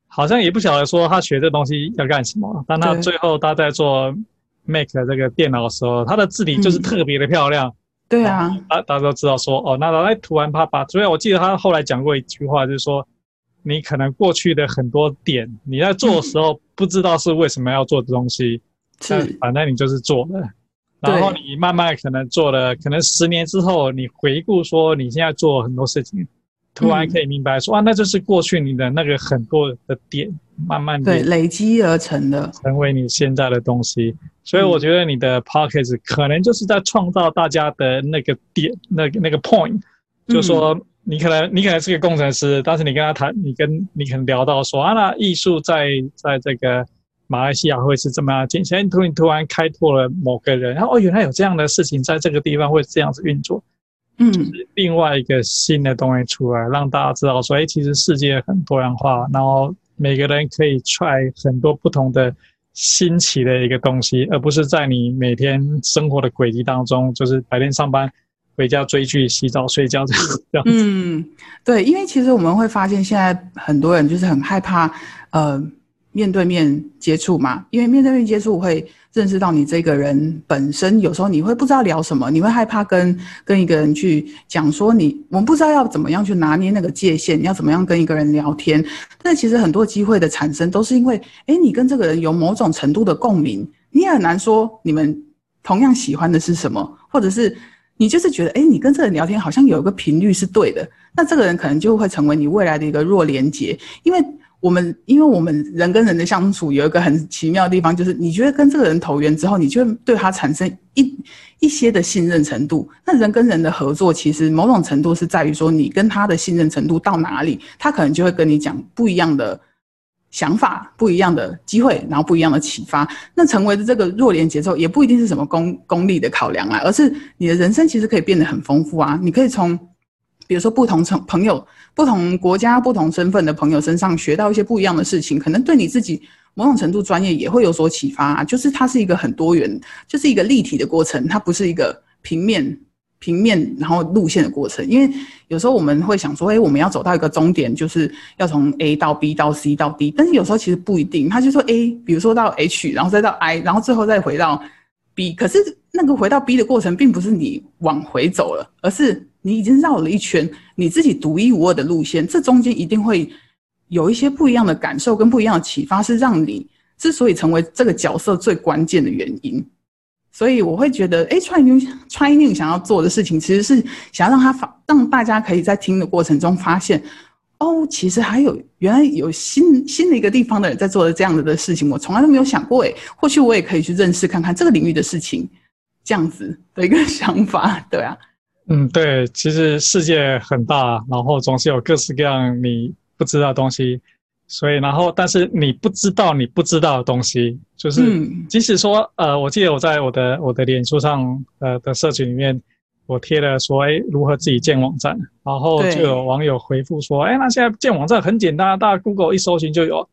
S1: 好像也不晓得说他学这东西要干什么，但他最后他在做 Mac 的这个电脑的时候，他的字体就是特别的漂亮。
S2: 对啊，
S1: 大大家都知道说哦，那他在涂完他把，所以我记得他后来讲过一句话，就是说你可能过去的很多点，你在做的时候不知道是为什么要做的东西。是，反正你就是做了，然后你慢慢可能做了，可能十年之后，你回顾说你现在做很多事情，突然可以明白说啊，那就是过去你的那个很多的点，慢慢
S2: 对累积而成的，
S1: 成为你现在的东西。所以我觉得你的 Podcast 可能就是在创造大家的那个点，那个那个 point，就是说你可能你可能是个工程师，但是你跟他谈，你跟你可能聊到说啊，那艺术在在这个。马来西亚会是这么样进行？突然突然开拓了某个人，然后哦，原来有这样的事情在这个地方会这样子运作，嗯，就是另外一个新的东西出来，让大家知道说，哎，其实世界很多样化，然后每个人可以 try 很多不同的新奇的一个东西，而不是在你每天生活的轨迹当中，就是白天上班，回家追剧、洗澡、睡觉这样这样。
S2: 嗯，对，因为其实我们会发现，现在很多人就是很害怕，呃。面对面接触嘛，因为面对面接触会认识到你这个人本身。有时候你会不知道聊什么，你会害怕跟跟一个人去讲说你，我们不知道要怎么样去拿捏那个界限，要怎么样跟一个人聊天。但其实很多机会的产生都是因为，诶，你跟这个人有某种程度的共鸣，你也很难说你们同样喜欢的是什么，或者是你就是觉得，诶，你跟这个人聊天好像有一个频率是对的，那这个人可能就会成为你未来的一个弱连接，因为。我们因为我们人跟人的相处有一个很奇妙的地方，就是你觉得跟这个人投缘之后，你就对他产生一一些的信任程度。那人跟人的合作，其实某种程度是在于说，你跟他的信任程度到哪里，他可能就会跟你讲不一样的想法、不一样的机会，然后不一样的启发。那成为的这个弱连节之后，也不一定是什么功功利的考量啊，而是你的人生其实可以变得很丰富啊。你可以从。比如说，不同层朋友、不同国家、不同身份的朋友身上学到一些不一样的事情，可能对你自己某种程度专业也会有所启发啊。就是它是一个很多元，就是一个立体的过程，它不是一个平面、平面然后路线的过程。因为有时候我们会想说，哎，我们要走到一个终点，就是要从 A 到 B 到 C 到 D，但是有时候其实不一定。他就说 A，比如说到 H，然后再到 I，然后最后再回到 B。可是那个回到 B 的过程，并不是你往回走了，而是。你已经绕了一圈，你自己独一无二的路线，这中间一定会有一些不一样的感受跟不一样的启发，是让你之所以成为这个角色最关键的原因。所以我会觉得，哎，TriNew TriNew 想要做的事情，其实是想要让他发，让大家可以在听的过程中发现，哦，其实还有原来有新新的一个地方的人在做的这样子的事情，我从来都没有想过，哎，或许我也可以去认识看看这个领域的事情，这样子的一个想法，对啊。
S1: 嗯，对，其实世界很大，然后总是有各式各样你不知道的东西，所以然后但是你不知道你不知道的东西，就是即使说呃，我记得我在我的我的脸书上呃的社群里面，我贴了说哎如何自己建网站，然后就有网友回复说哎那现在建网站很简单，大家 Google 一搜寻就有，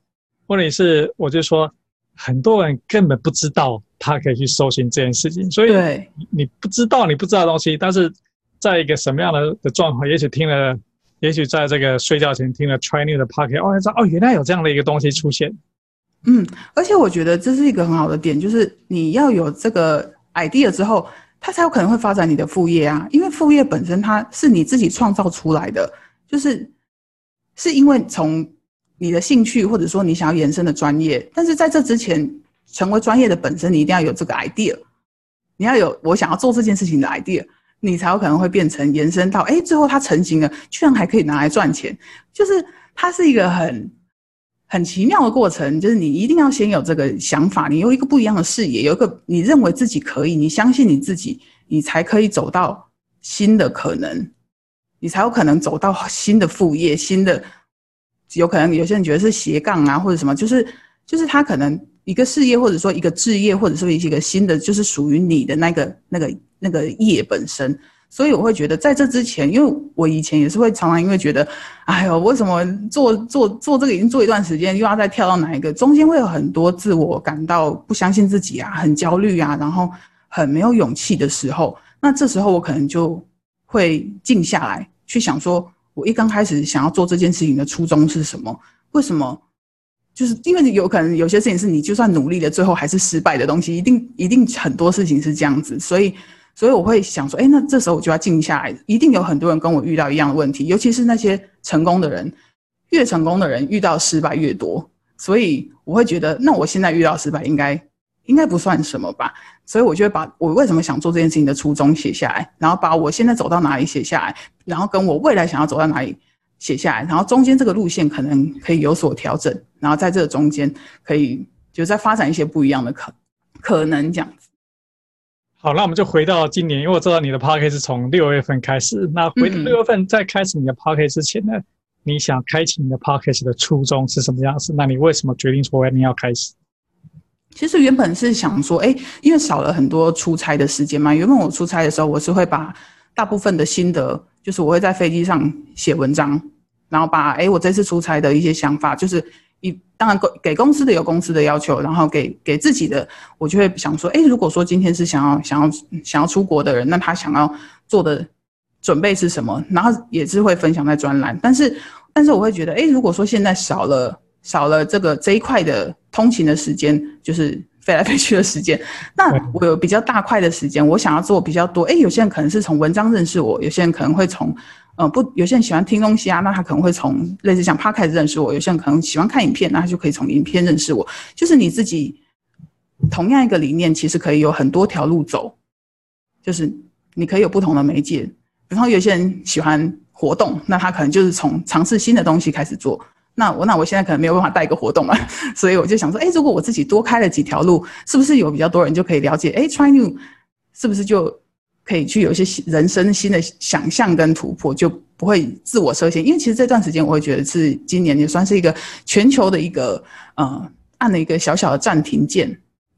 S1: 问题是我就说很多人根本不知道他可以去搜寻这件事情，所以你你不知道你不知道的东西，但是。在一个什么样的的状况？也许听了，也许在这个睡觉前听了 TriNew 的 Podcast，哦，知道哦，原来有这样的一个东西出现。
S2: 嗯，而且我觉得这是一个很好的点，就是你要有这个 idea 之后，它才有可能会发展你的副业啊。因为副业本身它是你自己创造出来的，就是是因为从你的兴趣或者说你想要延伸的专业，但是在这之前成为专业的本身，你一定要有这个 idea，你要有我想要做这件事情的 idea，你才有可能会变成延伸到哎，最后它成型了，居然还可以拿来赚钱，就是它是一个很。很奇妙的过程，就是你一定要先有这个想法，你有一个不一样的视野，有一个你认为自己可以，你相信你自己，你才可以走到新的可能，你才有可能走到新的副业，新的有可能有些人觉得是斜杠啊，或者什么，就是就是他可能一个事业，或者说一个置业，或者说一个新的，就是属于你的那个那个那个业本身。所以我会觉得，在这之前，因为我以前也是会常常因为觉得，哎呦，为什么做做做这个已经做一段时间，又要再跳到哪一个？中间会有很多自我感到不相信自己啊，很焦虑啊，然后很没有勇气的时候，那这时候我可能就会静下来，去想说，我一刚开始想要做这件事情的初衷是什么？为什么？就是因为有可能有些事情是你就算努力了，最后还是失败的东西，一定一定很多事情是这样子，所以。所以我会想说，哎，那这时候我就要静下来。一定有很多人跟我遇到一样的问题，尤其是那些成功的人，越成功的人遇到失败越多。所以我会觉得，那我现在遇到失败，应该应该不算什么吧？所以我就会把我为什么想做这件事情的初衷写下来，然后把我现在走到哪里写下来，然后跟我未来想要走到哪里写下来，然后中间这个路线可能可以有所调整，然后在这个中间可以就再发展一些不一样的可可能这样子。
S1: 好，那我们就回到今年，因为我知道你的 podcast 是从六月份开始。那回到六月份在开始你的 podcast 之前呢，嗯、你想开启你的 podcast 的初衷是什么样子？那你为什么决定说你要开始？
S2: 其实原本是想说，哎，因为少了很多出差的时间嘛。原本我出差的时候，我是会把大部分的心得，就是我会在飞机上写文章，然后把哎我这次出差的一些想法，就是。一当然，给给公司的有公司的要求，然后给给自己的，我就会想说，哎，如果说今天是想要想要想要出国的人，那他想要做的准备是什么？然后也是会分享在专栏。但是，但是我会觉得，哎，如果说现在少了少了这个这一块的通勤的时间，就是飞来飞去的时间，那我有比较大块的时间，我想要做比较多。哎，有些人可能是从文章认识我，有些人可能会从。呃，不，有些人喜欢听东西啊，那他可能会从类似像 Podcast 认识我；有些人可能喜欢看影片，那他就可以从影片认识我。就是你自己同样一个理念，其实可以有很多条路走，就是你可以有不同的媒介。比方有些人喜欢活动，那他可能就是从尝试新的东西开始做。那我那我现在可能没有办法带一个活动了，所以我就想说，哎，如果我自己多开了几条路，是不是有比较多人就可以了解？哎，Try New 是不是就？可以去有一些人生新的想象跟突破，就不会自我设限。因为其实这段时间，我会觉得是今年也算是一个全球的一个呃，按了一个小小的暂停键。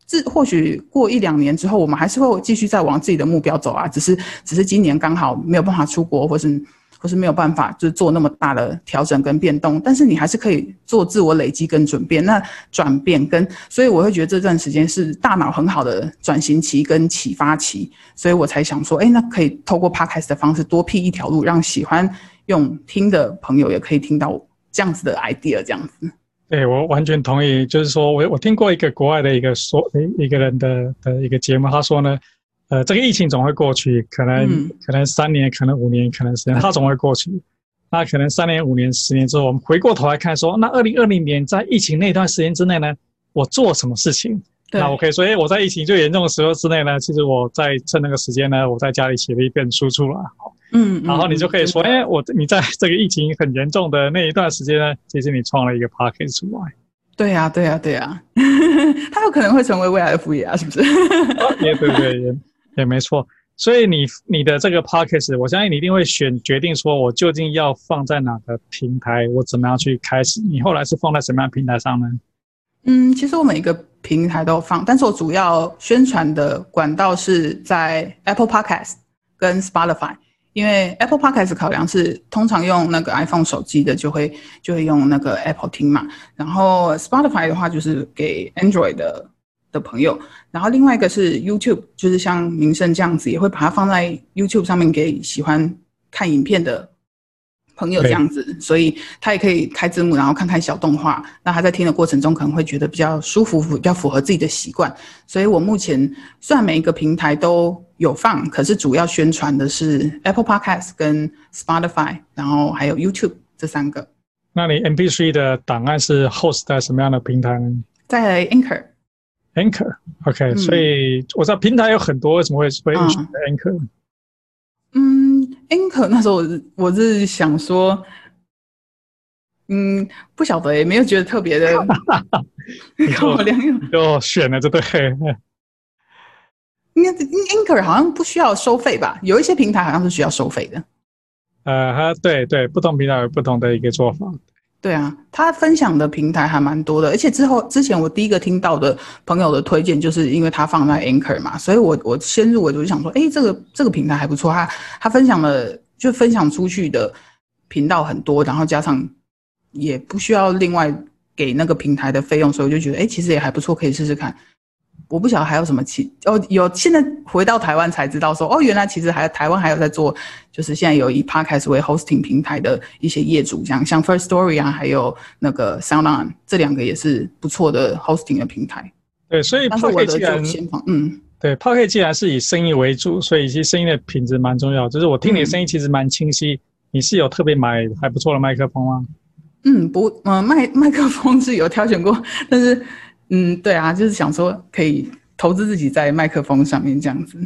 S2: 这或许过一两年之后，我们还是会继续再往自己的目标走啊。只是只是今年刚好没有办法出国，或是。或是没有办法，就是做那么大的调整跟变动，但是你还是可以做自我累积跟转变。那转变跟，所以我会觉得这段时间是大脑很好的转型期跟启发期，所以我才想说，哎，那可以透过 Podcast 的方式多辟一条路，让喜欢用听的朋友也可以听到这样子的 idea，这样子。
S1: 对，我完全同意，就是说我我听过一个国外的一个说一个人的的一个节目，他说呢。呃，这个疫情总会过去，可能、嗯、可能三年，可能五年，可能十年，它总会过去。那可能三年、五年、十年之后，我们回过头来看，说，那二零二零年在疫情那段时间之内呢，我做什么事情？那我可以说，哎，我在疫情最严重的时候之内呢，其实我在趁那个时间呢，我在家里写了一本书出来。嗯，然后你就可以说，哎、嗯，我你在这个疫情很严重的那一段时间呢，其实你创了一个 podcast 出来。
S2: 对呀、啊，对呀、啊，对呀、啊，他有可能会成为未来的副业啊，是不是？
S1: 也对对。也没错，所以你你的这个 podcast，我相信你一定会选决定说，我究竟要放在哪个平台，我怎么样去开始？你后来是放在什么样平台上呢？
S2: 嗯，其实我每一个平台都放，但是我主要宣传的管道是在 Apple Podcast 跟 Spotify，因为 Apple Podcast 考量是通常用那个 iPhone 手机的就会就会用那个 Apple 听嘛，然后 Spotify 的话就是给 Android 的。的朋友，然后另外一个是 YouTube，就是像明胜这样子，也会把它放在 YouTube 上面给喜欢看影片的朋友这样子，所以他也可以开字幕，然后看看小动画。那他在听的过程中可能会觉得比较舒服，比较符合自己的习惯。所以我目前虽然每一个平台都有放，可是主要宣传的是 Apple Podcast 跟 Spotify，然后还有 YouTube 这三个。
S1: 那你 MP3 的档案是 host 在什么样的平台呢？
S2: 在 Anchor。
S1: Anchor，OK，、okay,
S2: 嗯、
S1: 所以我知道平台有很多，为什么会会选 Anchor？
S2: 嗯，Anchor 那时候我是我是想说，嗯，不晓得也没有觉得特别的考量用，
S1: 就选了这对。
S2: 应该 Anchor 好像不需要收费吧？有一些平台好像是需要收费的。
S1: 呃，它对对，不同平台有不同的一个做法。
S2: 对啊，他分享的平台还蛮多的，而且之后之前我第一个听到的朋友的推荐，就是因为他放在 Anchor 嘛，所以我我先入为主就想说，哎，这个这个平台还不错，他他分享了就分享出去的频道很多，然后加上也不需要另外给那个平台的费用，所以我就觉得，哎，其实也还不错，可以试试看。我不晓得还有什么其哦，有现在回到台湾才知道说哦，原来其实还台湾还有在做，就是现在有以 Podcast 为 hosting 平台的一些业主，这样像 First Story 啊，还有那个 SoundOn 这两个也是不错的 hosting 的平台。
S1: 对，所以 Podcast 既然
S2: 嗯，
S1: 对 Podcast 既然是以声音为主，所以其实声音的品质蛮重要。就是我听你的声音其实蛮清晰。嗯、你是有特别买还不错的麦克风吗？
S2: 嗯，不，嗯，麦麦克风是有挑选过，但是。嗯，对啊，就是想说可以投资自己在麦克风上面这样子。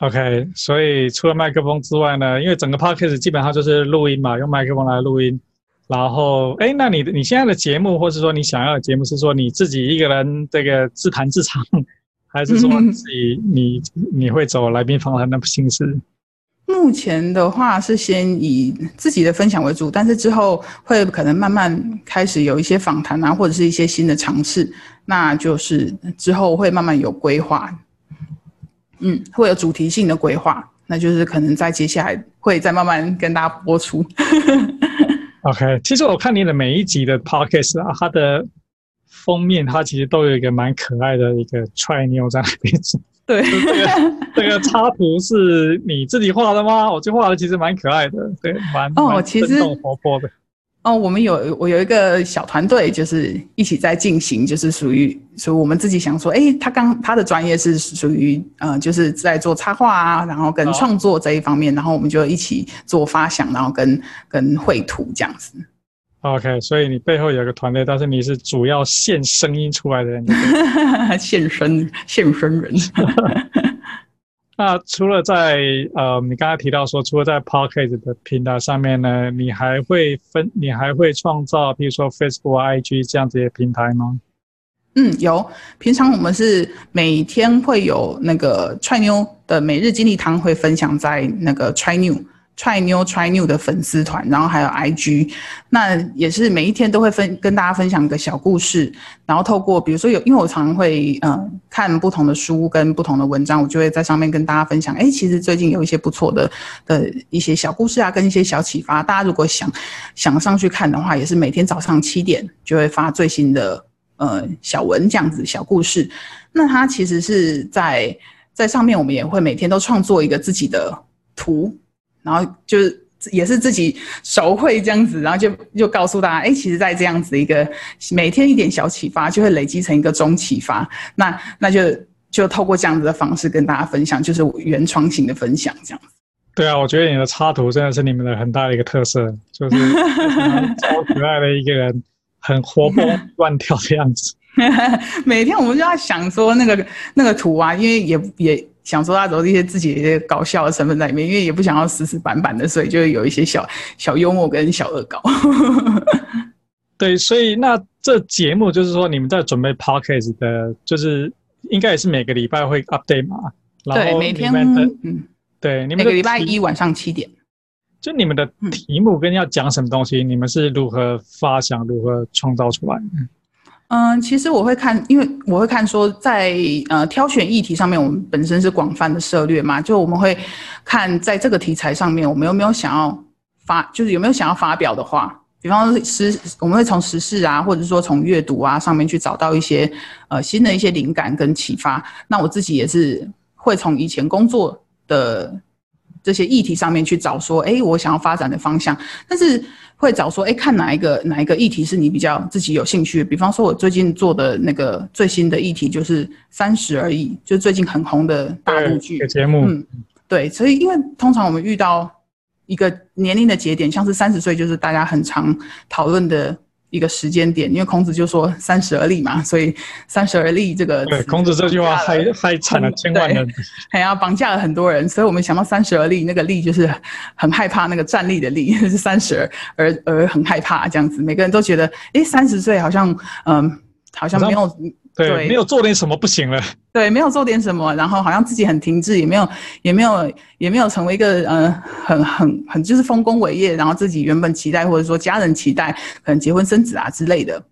S1: OK，所以除了麦克风之外呢，因为整个 Podcast 基本上就是录音嘛，用麦克风来录音。然后，哎，那你你现在的节目，或是说你想要的节目，是说你自己一个人这个自弹自唱，还是说自己你你会走来宾访谈的形式？
S2: 目前的话是先以自己的分享为主，但是之后会可能慢慢开始有一些访谈啊，或者是一些新的尝试，那就是之后会慢慢有规划，嗯，会有主题性的规划，那就是可能在接下来会再慢慢跟大家播出。
S1: OK，其实我看你的每一集的 Podcast 啊，它的封面它其实都有一个蛮可爱的一个踹妞在那边。
S2: 对，
S1: 这个 这个插图是你自己画的吗？我这画的其实蛮可爱的，对，蛮
S2: 哦，其实
S1: 活泼的。
S2: 哦，我们有我有一个小团队，就是一起在进行，就是属于属于我们自己想说，哎，他刚他的专业是属于呃，就是在做插画啊，然后跟创作这一方面，哦、然后我们就一起做发想，然后跟跟绘图这样子。
S1: OK，所以你背后有个团队，但是你是主要献声音出来的人，
S2: 献 声献声人。
S1: 那除了在呃，你刚才提到说，除了在 Pocket 的平台上面呢，你还会分，你还会创造，比如说 Facebook、IG 这样子的平台吗？
S2: 嗯，有。平常我们是每天会有那个踹妞的每日精力汤会分享在那个踹妞。踹妞踹妞的粉丝团，然后还有 IG，那也是每一天都会分跟大家分享一个小故事，然后透过比如说有，因为我常常会嗯、呃、看不同的书跟不同的文章，我就会在上面跟大家分享，哎，其实最近有一些不错的的一些小故事啊，跟一些小启发，大家如果想想上去看的话，也是每天早上七点就会发最新的呃小文这样子小故事，那它其实是在在上面，我们也会每天都创作一个自己的图。然后就是也是自己手绘这样子，然后就就告诉大家，哎，其实，在这样子一个每天一点小启发，就会累积成一个中启发。那那就就透过这样子的方式跟大家分享，就是原创型的分享这样子。
S1: 对啊，我觉得你的插图真的是你们的很大的一个特色，就是超可爱的一个人，很活泼乱跳的样子。
S2: 每天我们就要想说那个那个图啊，因为也也。想说他走一些自己的一些搞笑的成分在里面，因为也不想要死死板板的，所以就会有一些小 小幽默跟小恶搞。
S1: 对，所以那这节目就是说你们在准备 podcast 的，就是应该也是每个礼拜会 update 嘛？
S2: 对，每天嗯，
S1: 对，你们
S2: 每个礼拜一晚上七点。
S1: 就你们的题目跟要讲什么东西，嗯、你们是如何发想、如何创造出来的？
S2: 嗯，其实我会看，因为我会看说在，呃挑选议题上面，我们本身是广泛的涉猎嘛，就我们会看在这个题材上面，我们有没有想要发，就是有没有想要发表的话，比方说时，我们会从时事啊，或者说从阅读啊上面去找到一些呃新的一些灵感跟启发。那我自己也是会从以前工作的这些议题上面去找说，哎，我想要发展的方向，但是会找说，哎，看哪一个哪一个议题是你比较自己有兴趣的。比方说，我最近做的那个最新的议题就是《三十而已》，就是最近很红的大陆剧
S1: 节目。
S2: 嗯，对，所以因为通常我们遇到一个年龄的节点，像是三十岁，就是大家很常讨论的。一个时间点，因为孔子就说“三十而立”嘛，所以“三十而立”这个
S1: 对孔子这句话害害惨了千万人，
S2: 还要绑架了很多人，所以我们想到“三十而立”，那个“立”就是很害怕那个站立的“立”，是三十而而很害怕这样子。每个人都觉得，哎，三十岁好像嗯，好像没有。
S1: 对，对，没有做点什么不行了。
S2: 对，没有做点什么，然后好像自己很停滞，也没有，也没有，也没有成为一个呃，很很很就是丰功伟业，然后自己原本期待或者说家人期待，可能结婚生子啊之类的。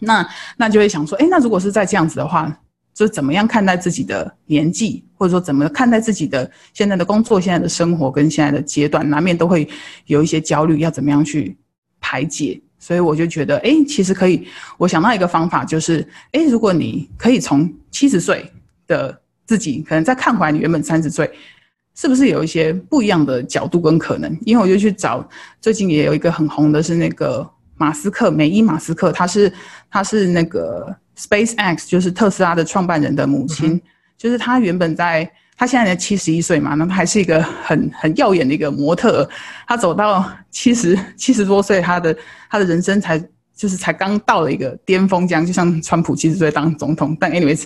S2: 那那就会想说，哎，那如果是在这样子的话，就怎么样看待自己的年纪，或者说怎么看待自己的现在的工作、现在的生活跟现在的阶段，难免都会有一些焦虑，要怎么样去排解。所以我就觉得，哎，其实可以。我想到一个方法，就是，哎，如果你可以从七十岁的自己，可能再看回来你原本三十岁，是不是有一些不一样的角度跟可能？因为我就去找，最近也有一个很红的是那个马斯克，梅伊马斯克，他是他是那个 SpaceX，就是特斯拉的创办人的母亲，嗯、就是他原本在。他现在才七十一岁嘛，那他还是一个很很耀眼的一个模特。他走到七十七十多岁，他的他的人生才就是才刚到了一个巅峰，这样就像川普七十岁当总统。但 anyways，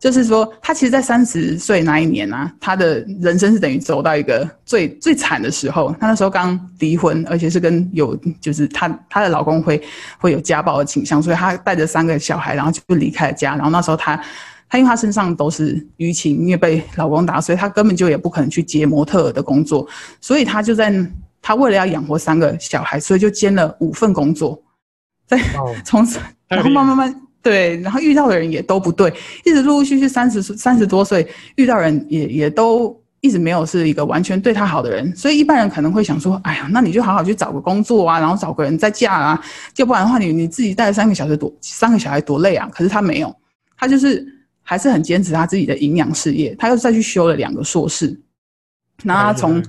S2: 就是说他其实，在三十岁那一年啊，他的人生是等于走到一个最最惨的时候。他那时候刚离婚，而且是跟有就是他他的老公会会有家暴的倾向，所以他带着三个小孩，然后就离开了家。然后那时候他。她因为她身上都是淤青，因为被老公打，所以她根本就也不可能去接模特儿的工作，所以她就在她为了要养活三个小孩，所以就兼了五份工作，在 从此，然后慢慢慢对，然后遇到的人也都不对，一直陆陆续续三十三十多岁遇到人也也都一直没有是一个完全对她好的人，所以一般人可能会想说，哎呀，那你就好好去找个工作啊，然后找个人再嫁啊，要不然的话你你自己带了三个小时多三个小孩多累啊，可是她没有，她就是。还是很坚持他自己的营养事业，他又再去修了两个硕士，然后他从，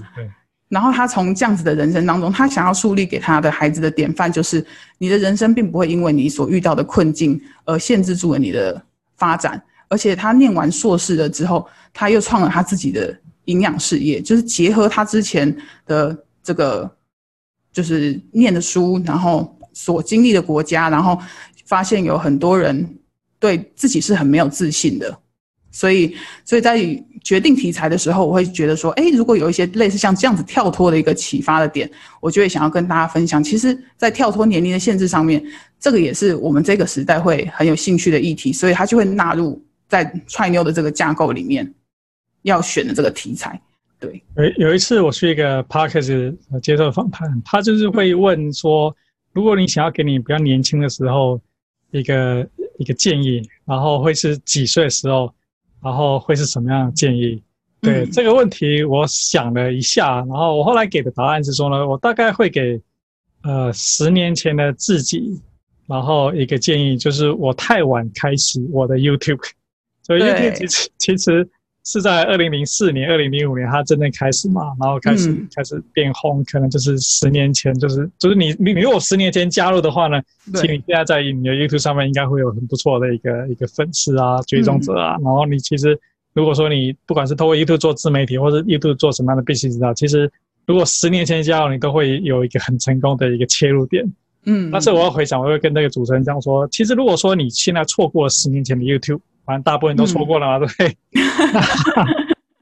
S2: 然后他从这样子的人生当中，他想要树立给他的孩子的典范，就是你的人生并不会因为你所遇到的困境而限制住了你的发展，而且他念完硕士了之后，他又创了他自己的营养事业，就是结合他之前的这个，就是念的书，然后所经历的国家，然后发现有很多人。对自己是很没有自信的，所以，所以在决定题材的时候，我会觉得说，诶，如果有一些类似像这样子跳脱的一个启发的点，我就会想要跟大家分享。其实，在跳脱年龄的限制上面，这个也是我们这个时代会很有兴趣的议题，所以它就会纳入在踹妞的这个架构里面要选的这个题材。对，
S1: 有有一次我去一个 Parkes 接受访谈，他就是会问说，如果你想要给你比较年轻的时候一个。一个建议，然后会是几岁的时候，然后会是什么样的建议？对、嗯、这个问题，我想了一下，然后我后来给的答案是说呢，我大概会给呃十年前的自己，然后一个建议就是我太晚开始我的 YouTube，所以 YouTube 其实其实。是在二零零四年、二零零五年，它真正开始嘛，然后开始、嗯、开始变红，可能就是十年前，就是就是你你你如果十年前加入的话呢，其实你现在在你的 YouTube 上面应该会有很不错的一个一个粉丝啊、追踪者啊，嗯、然后你其实如果说你不管是通过 YouTube 做自媒体，或者 YouTube 做什么样的 business 啊，其实如果十年前加入，你都会有一个很成功的一个切入点。嗯，但是我要回想，我会跟那个主持人这样说，其实如果说你现在错过了十年前的 YouTube。反正大部分都错过了嘛，嗯、对不对？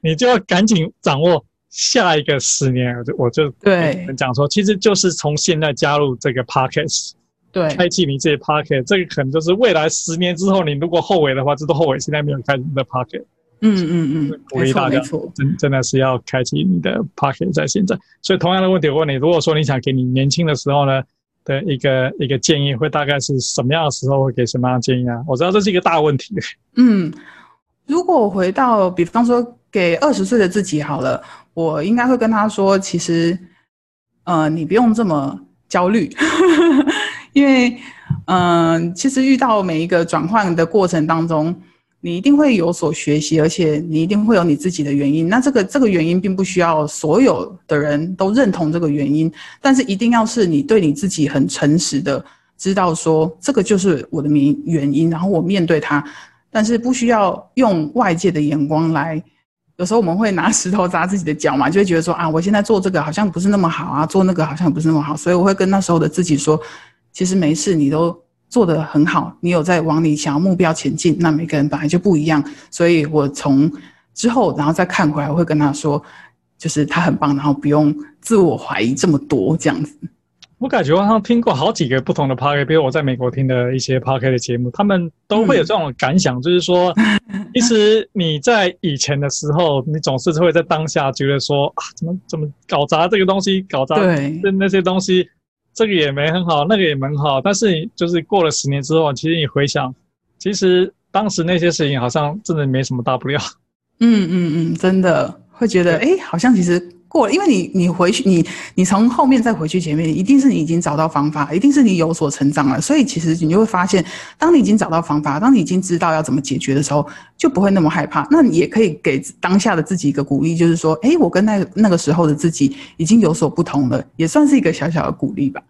S1: 你就要赶紧掌握下一个十年。我就我就对讲说，其实就是从现在加入这个 podcast，对，开启你这些 podcast，这个可能就是未来十年之后，你如果后悔的话，这都后悔现在没有开始你的 podcast。嗯嗯嗯，鼓励大家，真真的是要开启你的 pocket 在现在。所以同样的问题，我问你，如果说你想给你年轻的时候呢？的一个一个建议会大概是什么样的时候会给什么样的建议啊？我知道这是一个大问题。
S2: 嗯，如果回到比方说给二十岁的自己好了，我应该会跟他说，其实，呃，你不用这么焦虑，因为，嗯、呃，其实遇到每一个转换的过程当中，你一定会有所学习，而且你一定会有你自己的原因。那这个这个原因并不需要所有的人都认同这个原因，但是一定要是你对你自己很诚实的，知道说这个就是我的原原因，然后我面对它，但是不需要用外界的眼光来。有时候我们会拿石头砸自己的脚嘛，就会觉得说啊，我现在做这个好像不是那么好啊，做那个好像不是那么好，所以我会跟那时候的自己说，其实没事，你都。做得很好，你有在往你想要目标前进。那每个人本来就不一样，所以我从之后然后再看回来，我会跟他说，就是他很棒，然后不用自我怀疑这么多这样子。
S1: 我感觉我好像听过好几个不同的 podcast，比如我在美国听的一些 podcast 的节目，他们都会有这种感想，嗯、就是说，其实你在以前的时候，你总是会在当下觉得说啊，怎么怎么搞砸这个东西，搞砸那那些东西。这个也没很好，那个也蛮好，但是就是过了十年之后，其实你回想，其实当时那些事情好像真的没什么大不了。
S2: 嗯嗯嗯，真的会觉得，哎，好像其实。过了，因为你你回去，你你从后面再回去前面，一定是你已经找到方法，一定是你有所成长了。所以其实你就会发现，当你已经找到方法，当你已经知道要怎么解决的时候，就不会那么害怕。那你也可以给当下的自己一个鼓励，就是说，诶，我跟那那个时候的自己已经有所不同了，也算是一个小小的鼓励吧。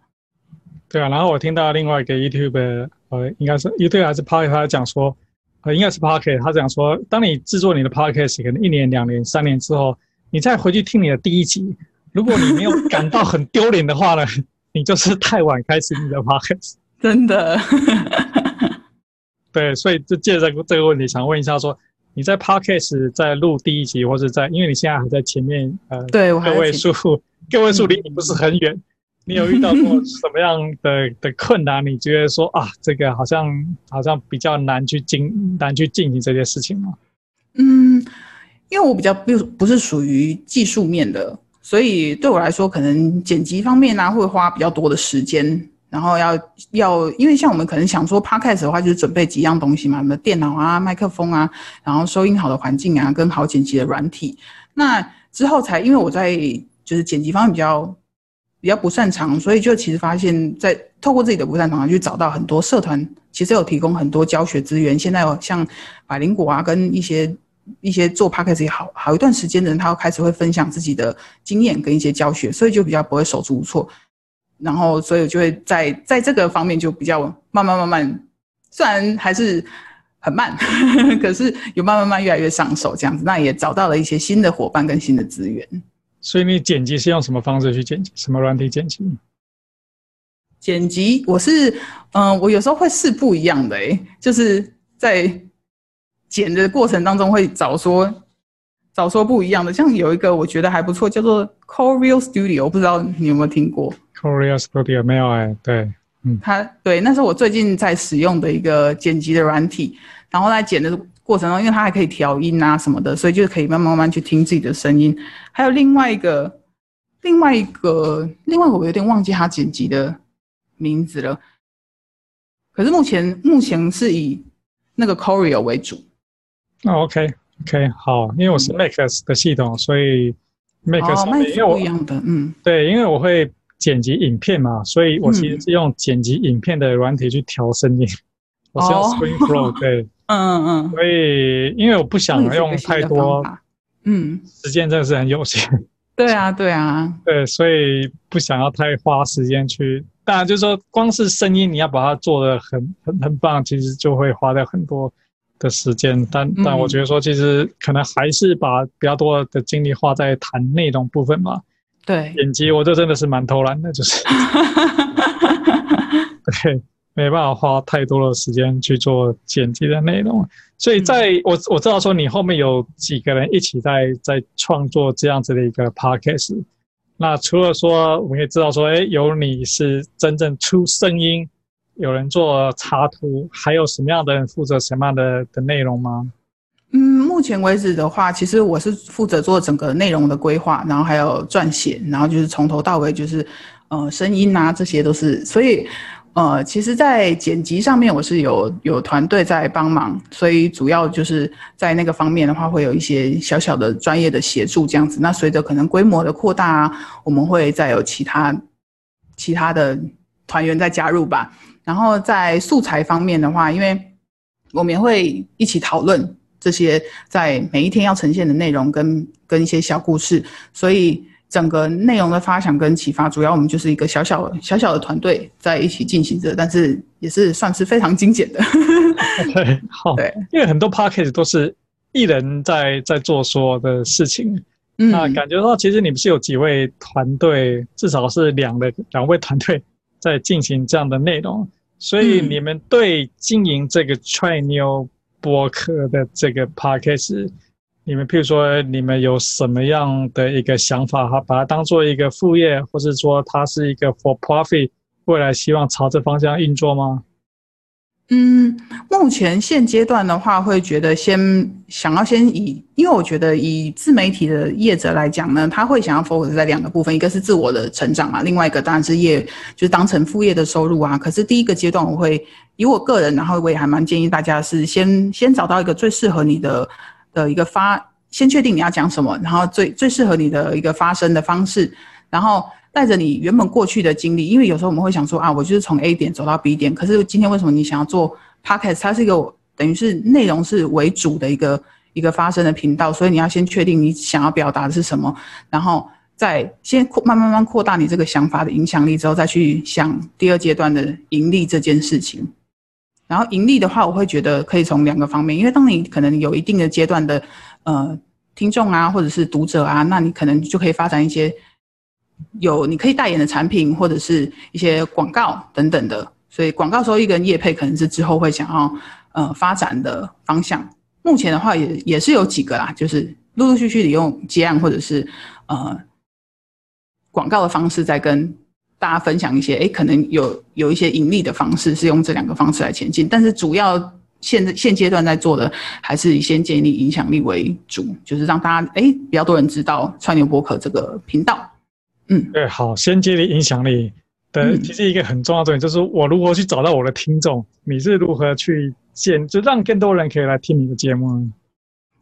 S1: 对啊，然后我听到另外一个 YouTube，呃，应该是 YouTube 还是 Podcast，他讲说，呃，应该是 Podcast，他讲说，当你制作你的 Podcast，可能一年、两年、三年之后。你再回去听你的第一集，如果你没有感到很丢脸的话呢，你就是太晚开始你的 podcast。
S2: 真的。
S1: 对，所以就借着这个这个问题，想问一下说，说你在 podcast 在录第一集，或者在，因为你现在还在前面，呃，
S2: 对，我还
S1: 个位数，个位数离你不是很远，嗯、你有遇到过什么样的的困难？你觉得说啊，这个好像好像比较难去进难去进行这件事情吗？
S2: 嗯。因为我比较不不是属于技术面的，所以对我来说，可能剪辑方面呢、啊、会花比较多的时间，然后要要，因为像我们可能想说 Podcast 的话，就是准备几样东西嘛，什么电脑啊、麦克风啊，然后收音好的环境啊，跟好剪辑的软体。那之后才，因为我在就是剪辑方面比较比较不擅长，所以就其实发现，在透过自己的不擅长去找到很多社团，其实有提供很多教学资源。现在有像百灵果啊，跟一些。一些做 podcast 也好好一段时间的人，他要开始会分享自己的经验跟一些教学，所以就比较不会手足无措。然后，所以我就会在在这个方面就比较慢慢慢慢，虽然还是很慢，呵 呵可是有慢慢慢越来越上手这样子。那也找到了一些新的伙伴跟新的资源。
S1: 所以你剪辑是用什么方式去剪辑？什么软体剪辑？
S2: 剪辑我是嗯、呃，我有时候会试不一样的诶、欸，就是在。剪的过程当中会找说，找说不一样的，像有一个我觉得还不错，叫做 Corel Studio，我不知道你有没有听过
S1: Corel Studio 没有哎，对，嗯，
S2: 它对，那是我最近在使用的一个剪辑的软体，然后在剪的过程中，因为它还可以调音啊什么的，所以就可以慢慢慢慢去听自己的声音。还有另外一个，另外一个，另外一个我有点忘记它剪辑的名字了，可是目前目前是以那个 Corel 为主。
S1: 哦，OK，OK，好，因为我是 Mac 的系统，所以 Mac 上面，因为我
S2: 不一样的，嗯，
S1: 对，因为我会剪辑影片嘛，所以我其实是用剪辑影片的软体去调声音，我是用 ScreenFlow，对，
S2: 嗯嗯。嗯，
S1: 所以因为我不想用太多，嗯，时间真的是很有限，
S2: 对啊，对啊，
S1: 对，所以不想要太花时间去，当然就是说，光是声音你要把它做的很很很棒，其实就会花掉很多。的时间，但但我觉得说，其实可能还是把比较多的精力花在谈内容部分嘛。
S2: 对，
S1: 剪辑我这真的是蛮偷懒的，就是，对，没办法花太多的时间去做剪辑的内容。所以在我我知道说，你后面有几个人一起在在创作这样子的一个 podcast。那除了说，我们也知道说，哎，有你是真正出声音。有人做插图，还有什么样的人负责什么样的的内容吗？
S2: 嗯，目前为止的话，其实我是负责做整个内容的规划，然后还有撰写，然后就是从头到尾就是，呃，声音啊，这些都是。所以，呃，其实，在剪辑上面，我是有有团队在帮忙，所以主要就是在那个方面的话，会有一些小小的专业的协助这样子。那随着可能规模的扩大啊，我们会再有其他其他的团员再加入吧。然后在素材方面的话，因为我们也会一起讨论这些在每一天要呈现的内容跟跟一些小故事，所以整个内容的发想跟启发，主要我们就是一个小小小小的团队在一起进行着，但是也是算是非常精简的。
S1: 对，好，对，因为很多 podcast 都是一人在在做所有的事情，嗯，那感觉到其实你们是有几位团队，至少是两的两位团队在进行这样的内容。所以你们对经营这个踹妞博客的这个 podcast，你们譬如说你们有什么样的一个想法哈？把它当做一个副业，或是说它是一个 for profit，未来希望朝这方向运作吗？
S2: 嗯，目前现阶段的话，会觉得先想要先以，因为我觉得以自媒体的业者来讲呢，他会想要 focus 在两个部分，一个是自我的成长嘛，另外一个当然是业，就是当成副业的收入啊。可是第一个阶段，我会以我个人，然后我也还蛮建议大家是先先找到一个最适合你的的一个发，先确定你要讲什么，然后最最适合你的一个发声的方式，然后。带着你原本过去的经历，因为有时候我们会想说啊，我就是从 A 点走到 B 点，可是今天为什么你想要做 Podcast？它是一个等于是内容是为主的一个一个发声的频道，所以你要先确定你想要表达的是什么，然后再先扩慢慢慢扩大你这个想法的影响力之后，再去想第二阶段的盈利这件事情。然后盈利的话，我会觉得可以从两个方面，因为当你可能有一定的阶段的呃听众啊，或者是读者啊，那你可能就可以发展一些。有你可以代言的产品，或者是一些广告等等的，所以广告收益跟业配可能是之后会想要呃发展的方向。目前的话也也是有几个啦，就是陆陆续续的用接案或者是呃广告的方式在跟大家分享一些，诶，可能有有一些盈利的方式是用这两个方式来前进，但是主要现现阶段在做的还是以先建立影响力为主，就是让大家诶比较多人知道菜妞播客这个频道。嗯，
S1: 对，好，先接的影响力的，其实一个很重要的点就是我如何去找到我的听众，你是如何去建，就让更多人可以来听你的节目。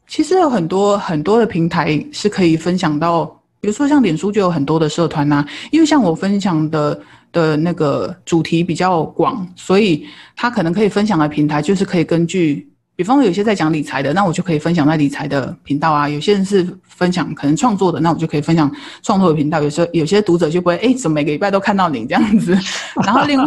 S2: 其实有很多很多的平台是可以分享到，比如说像脸书就有很多的社团呐、啊，因为像我分享的的那个主题比较广，所以它可能可以分享的平台就是可以根据。比方有些在讲理财的，那我就可以分享在理财的频道啊。有些人是分享可能创作的，那我就可以分享创作的频道。有时候有些读者就不会，哎，怎么每个礼拜都看到你这样子？然后另外，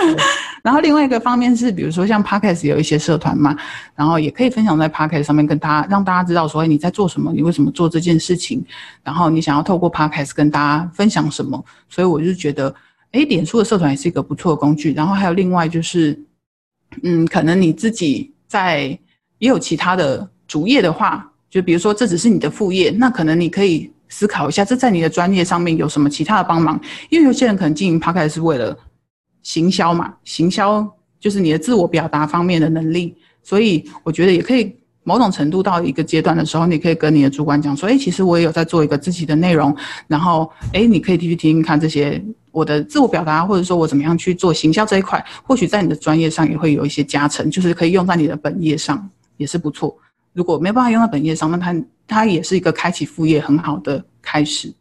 S2: 然后另外一个方面是，比如说像 Podcast 有一些社团嘛，然后也可以分享在 Podcast 上面，跟大家让大家知道说，哎，你在做什么？你为什么做这件事情？然后你想要透过 Podcast 跟大家分享什么？所以我就觉得，哎，脸书的社团也是一个不错的工具。然后还有另外就是，嗯，可能你自己。在也有其他的主业的话，就比如说这只是你的副业，那可能你可以思考一下，这在你的专业上面有什么其他的帮忙？因为有些人可能经营 Podcast 是为了行销嘛，行销就是你的自我表达方面的能力，所以我觉得也可以某种程度到一个阶段的时候，你可以跟你的主管讲说，哎，其实我也有在做一个自己的内容，然后哎，你可以继续听听看这些。我的自我表达，或者说我怎么样去做行销这一块，或许在你的专业上也会有一些加成，就是可以用在你的本业上，也是不错。如果没办法用在本业上，那它它也是一个开启副业很好的开始。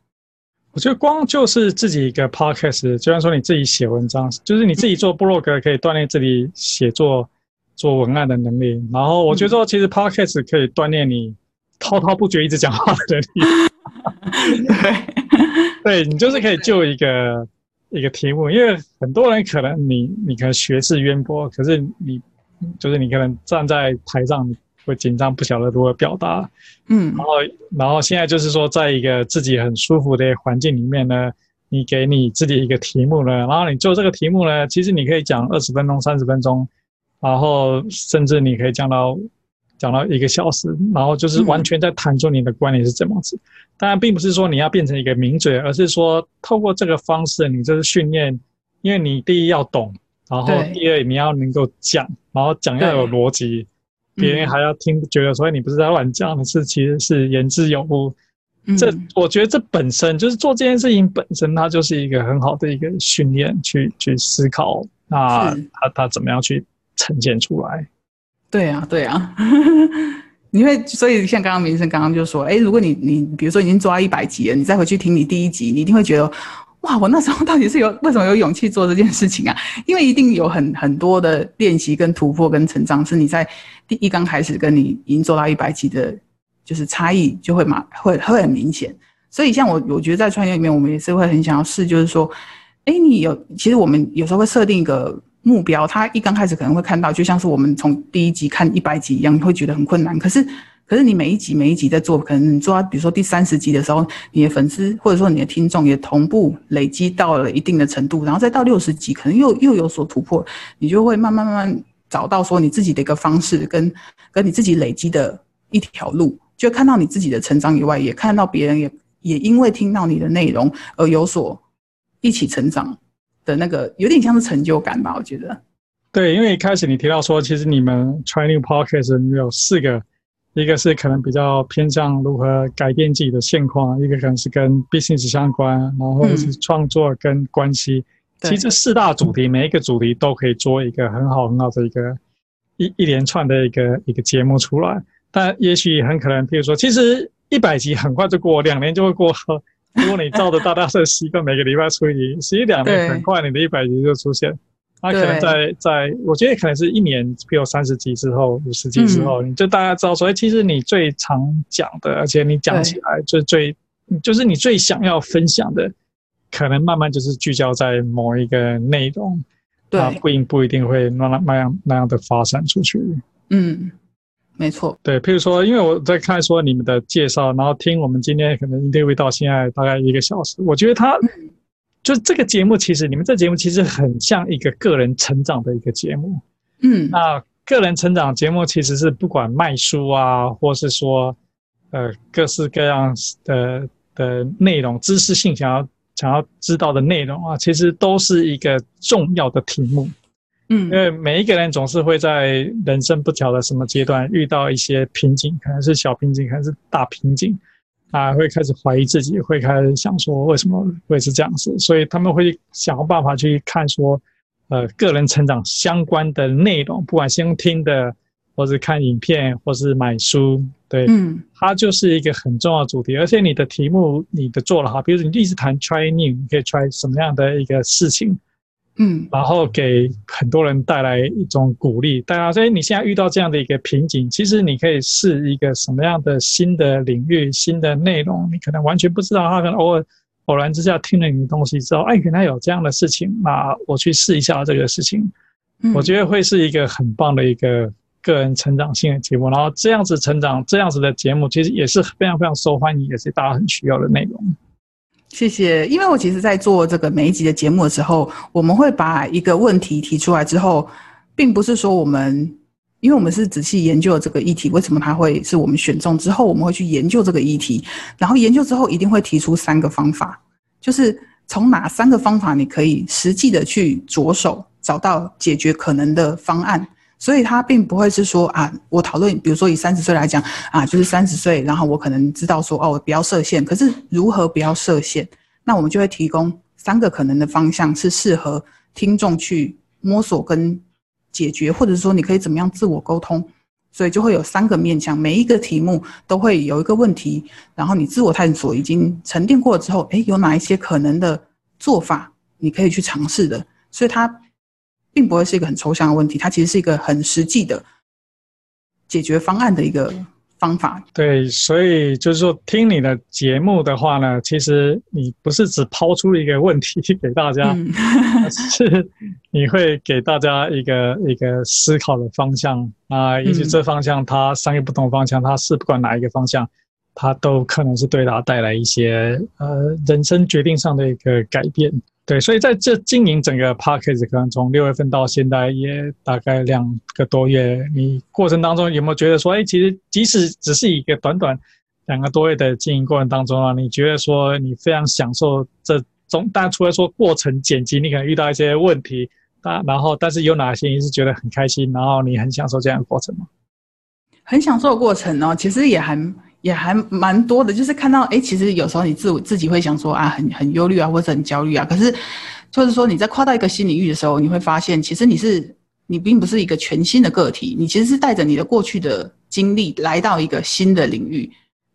S1: 我觉得光就是自己一个 podcast，就像说你自己写文章，就是你自己做部落格可以锻炼自己写作做文案的能力。然后我觉得说，其实 podcast 可以锻炼你滔滔不绝一直讲话的能力。对，对你就是可以就一个。一个题目，因为很多人可能你你可能学识渊博，可是你就是你可能站在台上会紧张，不晓得如何表达，嗯，然后然后现在就是说，在一个自己很舒服的环境里面呢，你给你自己一个题目呢，然后你做这个题目呢，其实你可以讲二十分钟、三十分钟，然后甚至你可以讲到。讲到一个小时，然后就是完全在谈出你的观点是怎么子。当然，并不是说你要变成一个名嘴，而是说透过这个方式，你就是训练。因为你第一要懂，然后第二你要能够讲，然后讲要有逻辑，别人还要听，觉得说你不是在乱讲，你是其实是言之有物。这我觉得这本身就是做这件事情本身，它就是一个很好的一个训练，去去思考，那他他怎么样去呈现出来。
S2: 对啊，对啊，你会所以像刚刚明生刚刚就说，哎，如果你你比如说已经做到一百集了，你再回去听你第一集，你一定会觉得，哇，我那时候到底是有为什么有勇气做这件事情啊？因为一定有很很多的练习跟突破跟成长，是你在第一刚开始跟你已经做到一百集的，就是差异就会嘛会会很明显。所以像我，我觉得在创业里面，我们也是会很想要试，就是说，哎，你有其实我们有时候会设定一个目标，他一刚开始可能会看到，就像是我们从第一集看一百集一样，你会觉得很困难，可是。可是你每一集每一集在做，可能你做到比如说第三十集的时候，你的粉丝或者说你的听众也同步累积到了一定的程度，然后再到六十集，可能又又有所突破，你就会慢慢慢慢找到说你自己的一个方式，跟跟你自己累积的一条路，就看到你自己的成长以外，也看到别人也也因为听到你的内容而有所一起成长。的那个，有点像是成就感吧，我觉得。
S1: 对，因为一开始你提到说，其实你们 Try New Podcast 你有四个。一个是可能比较偏向如何改变自己的现况，一个可能是跟 business 相关，然后或者是创作跟关系。嗯、其实这四大主题，每一个主题都可以做一个很好很好的一个一一连串的一个一个节目出来。但也许很可能，比如说，其实一百集很快就过，两年就会过。如果你照着大家的习惯，每个礼拜出一集，实际两年很快，你的一百集就出现。那可能在在，我觉得可能是一年，比如三十集之后、五十集之后，嗯、你就大家知道说，其实你最常讲的，而且你讲起来就最，就是你最想要分享的，可能慢慢就是聚焦在某一个内容，对，不一不一定会那那样那样的发展出去。
S2: 嗯，没错。
S1: 对，譬如说，因为我在看说你们的介绍，然后听我们今天可能 interview 到现在大概一个小时，我觉得他。嗯就这个节目，其实你们这节目其实很像一个个人成长的一个节目。
S2: 嗯，
S1: 那个人成长节目其实是不管卖书啊，或是说呃各式各样的的内容，知识性想要想要知道的内容啊，其实都是一个重要的题目。
S2: 嗯，
S1: 因为每一个人总是会在人生不巧的什么阶段遇到一些瓶颈，可能是小瓶颈，可能是大瓶颈。啊，会开始怀疑自己，会开始想说为什么会是这样子，所以他们会想办法去看说，呃，个人成长相关的内容，不管是用听的，或是看影片，或是买书，对，
S2: 嗯，它
S1: 就是一个很重要的主题。而且你的题目，你的做了哈，比如说你一直谈 try new，你可以 try 什么样的一个事情。
S2: 嗯，
S1: 然后给很多人带来一种鼓励。大家说，你现在遇到这样的一个瓶颈，其实你可以试一个什么样的新的领域、新的内容，你可能完全不知道。他可能偶尔偶然之下听了你的东西之后，哎，原来有这样的事情，那我去试一下这个事情。
S2: 嗯，
S1: 我觉得会是一个很棒的一个个人成长性的节目。然后这样子成长，这样子的节目，其实也是非常非常受欢迎，也是大家很需要的内容。
S2: 谢谢，因为我其实，在做这个每一集的节目的时候，我们会把一个问题提出来之后，并不是说我们，因为我们是仔细研究了这个议题，为什么它会是我们选中之后，我们会去研究这个议题，然后研究之后一定会提出三个方法，就是从哪三个方法你可以实际的去着手找到解决可能的方案。所以他并不会是说啊，我讨论，比如说以三十岁来讲啊，就是三十岁，然后我可能知道说哦，我不要设限。可是如何不要设限？那我们就会提供三个可能的方向，是适合听众去摸索跟解决，或者说你可以怎么样自我沟通。所以就会有三个面向，每一个题目都会有一个问题，然后你自我探索已经沉淀过了之后，诶，有哪一些可能的做法你可以去尝试的？所以它。并不会是一个很抽象的问题，它其实是一个很实际的解决方案的一个方法。
S1: 对，所以就是说，听你的节目的话呢，其实你不是只抛出一个问题给大家，
S2: 嗯、
S1: 是你会给大家一个一个思考的方向啊，以及这方向它三个不同方向，它是不管哪一个方向，它都可能是对它带来一些呃人生决定上的一个改变。对，所以在这经营整个 Podcast 可能从六月份到现在也大概两个多月，你过程当中有没有觉得说，哎，其实即使只是一个短短两个多月的经营过程当中啊，你觉得说你非常享受这种？但除了说过程剪辑，你可能遇到一些问题啊，然后但是有哪些你是觉得很开心，然后你很享受这样的过程吗？
S2: 很享受的过程哦，其实也还。也还蛮多的，就是看到，哎，其实有时候你自我自己会想说啊，很很忧虑啊，或者很焦虑啊。可是，就是说你在跨到一个新领域的时候，你会发现，其实你是你并不是一个全新的个体，你其实是带着你的过去的经历来到一个新的领域。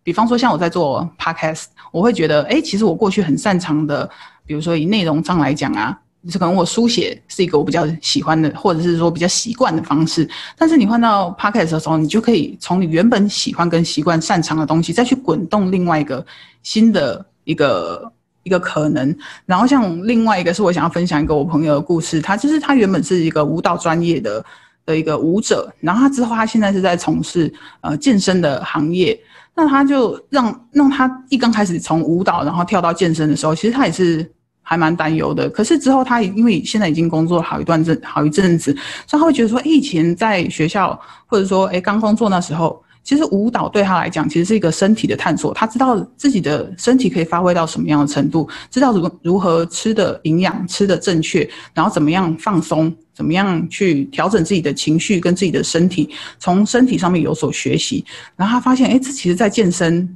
S2: 比方说像我在做 podcast，我会觉得，哎，其实我过去很擅长的，比如说以内容上来讲啊，就是可能我书写是一个我比较喜欢的，或者是说比较习惯的方式。但是你换到 podcast 的时候，你就可以从你原本喜欢跟习惯擅长的东西，再去滚动另外一个新的一个一个可能。然后像另外一个是我想要分享一个我朋友的故事，他就是他原本是一个舞蹈专业的。的一个舞者，然后他之后他现在是在从事呃健身的行业，那他就让让他一刚开始从舞蹈然后跳到健身的时候，其实他也是还蛮担忧的。可是之后他因为现在已经工作好一段阵好一阵子，所以他会觉得说，哎，以前在学校或者说哎刚工作那时候。其实舞蹈对他来讲，其实是一个身体的探索。他知道自己的身体可以发挥到什么样的程度，知道如如何吃的营养，吃的正确，然后怎么样放松，怎么样去调整自己的情绪跟自己的身体，从身体上面有所学习。然后他发现，哎，这其实在健身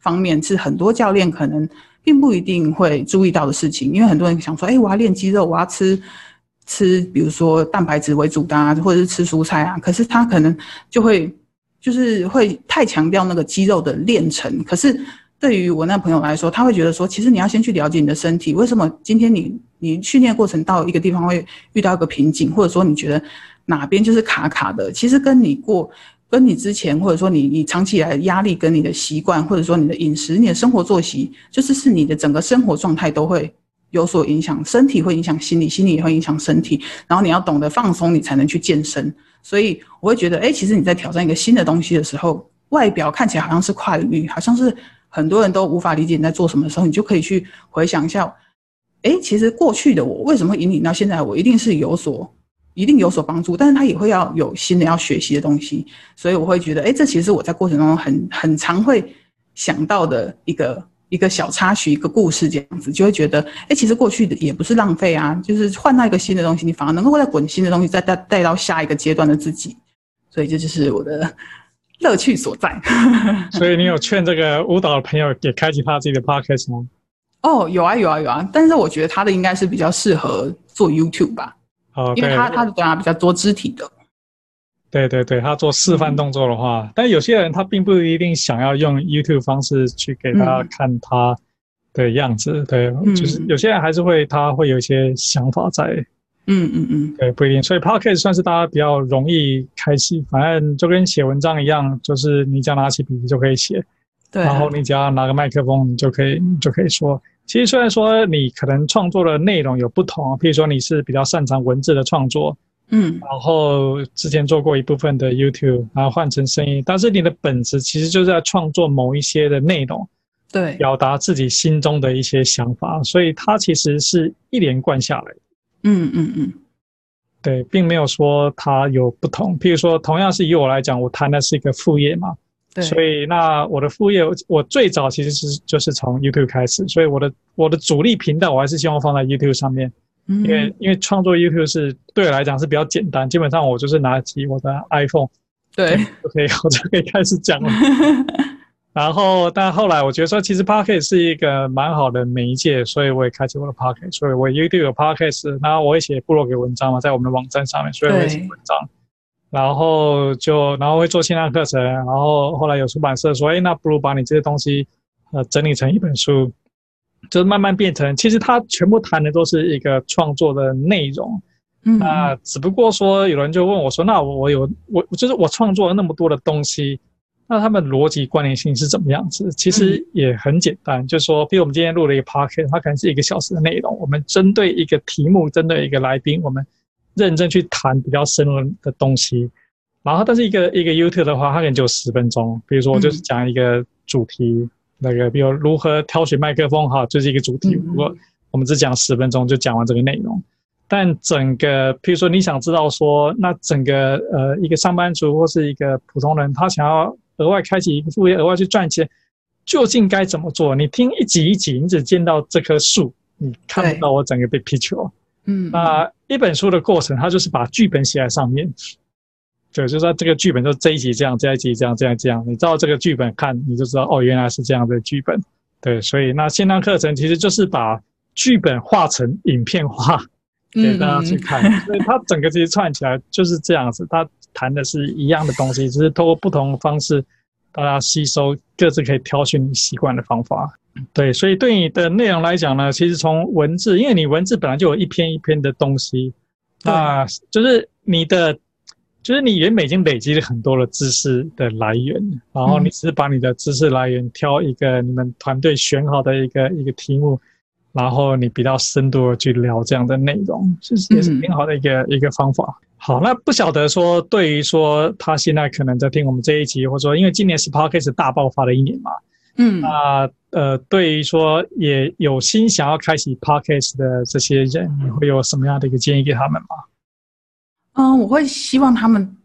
S2: 方面是很多教练可能并不一定会注意到的事情。因为很多人想说，哎，我要练肌肉，我要吃吃，比如说蛋白质为主的啊，或者是吃蔬菜啊。可是他可能就会。就是会太强调那个肌肉的练成，可是对于我那朋友来说，他会觉得说，其实你要先去了解你的身体，为什么今天你你训练过程到一个地方会遇到一个瓶颈，或者说你觉得哪边就是卡卡的，其实跟你过跟你之前，或者说你你长期以来的压力跟你的习惯，或者说你的饮食、你的生活作息，就是是你的整个生活状态都会有所影响，身体会影响心理，心理也会影响身体，然后你要懂得放松，你才能去健身。所以我会觉得，哎，其实你在挑战一个新的东西的时候，外表看起来好像是跨领域，好像是很多人都无法理解你在做什么的时候，你就可以去回想一下，哎，其实过去的我为什么引领到现在，我一定是有所，一定有所帮助，但是他也会要有新的要学习的东西，所以我会觉得，哎，这其实是我在过程中很很常会想到的一个。一个小插曲，一个故事这样子，就会觉得，哎，其实过去的也不是浪费啊，就是换到一个新的东西，你反而能够再滚新的东西，再带带到下一个阶段的自己，所以这就是我的乐趣所在。
S1: 所以你有劝这个舞蹈的朋友也开启他自己的 podcast 吗？
S2: 哦，有啊，有啊，有啊，但是我觉得他的应该是比较适合做 YouTube 吧，哦，因为他他的对啊比较多肢体的。
S1: 对对对，他做示范动作的话，嗯、但有些人他并不一定想要用 YouTube 方式去给大家看他的样子，嗯、对，就是有些人还是会他会有一些想法在，
S2: 嗯嗯嗯，
S1: 对，不一定，所以 Podcast 算是大家比较容易开启，反正就跟写文章一样，就是你只要拿起笔就可以写，
S2: 对、啊，
S1: 然后你只要拿个麦克风，你就可以你就可以说。其实虽然说你可能创作的内容有不同，譬如说你是比较擅长文字的创作。
S2: 嗯，
S1: 然后之前做过一部分的 YouTube，然后换成声音，但是你的本质其实就是在创作某一些的内容，
S2: 对，
S1: 表达自己心中的一些想法，所以它其实是一连贯下来的。
S2: 嗯嗯嗯，
S1: 对，并没有说它有不同。譬如说，同样是以我来讲，我谈的是一个副业嘛，
S2: 对，
S1: 所以那我的副业，我最早其实是就是从 YouTube 开始，所以我的我的主力频道我还是希望放在 YouTube 上面。因为因为创作 YouTube 是对我来讲是比较简单，基本上我就是拿起我的 iPhone，
S2: 对，
S1: 就可以我就可以开始讲了。然后，但后来我觉得说，其实 Podcast 是一个蛮好的媒介，所以我也开启我的 Podcast，所以我 YouTube 有 Podcast，然后我也写部落格文章嘛，在我们的网站上面，所以我也写文章。然后就然后会做线上课程，然后后来有出版社说，哎，那不如把你这些东西呃整理成一本书。就慢慢变成，其实他全部谈的都是一个创作的内容，
S2: 嗯，
S1: 那只不过说有人就问我说，那我有我就是我创作了那么多的东西，那他们逻辑关联性是怎么样子？其实也很简单，就是说，比如我们今天录了一个 podcast，它可能是一个小时的内容，我们针对一个题目，针对一个来宾，我们认真去谈比较深入的东西，然后但是一个一个 YouTube 的话，它可能就十分钟，比如说我就是讲一个主题。那个，比如如何挑选麦克风，哈，就是一个主题。如果我们只讲十分钟就讲完这个内容，但整个，譬如说你想知道说，那整个呃一个上班族或是一个普通人，他想要额外开启一个副业，额外去赚钱，究竟该怎么做？你听一集一集，你只见到这棵树，你看不到我整个 big picture。
S2: 嗯，
S1: 那一本书的过程，它就是把剧本写在上面。对，就是说这个剧本就这一集这样，这一集这样，这样这样。你照这个剧本看，你就知道哦，原来是这样的剧本。对，所以那线上课程其实就是把剧本画成影片化，给大家去看。所以它整个其实串起来就是这样子，它谈的是一样的东西，只是通过不同方式大家吸收各自可以挑选你习惯的方法。对，所以对你的内容来讲呢，其实从文字，因为你文字本来就有一篇一篇的东西，那就是你的，就是你原本已经累积了很多的知识的来源，然后你只是把你的知识来源挑一个你们团队选好的一个一个题目，然后你比较深度的去聊这样的内容，其实也是挺好的一个一个方法。好，那不晓得说，对于说他现在可能在听我们这一集，或者说因为今年是 Podcast 大爆发的一年嘛，
S2: 嗯，
S1: 那呃，对于说也有心想要开启 Podcast 的这些人，你会有什么样的一个建议给他们吗？
S2: 嗯，我会希望他们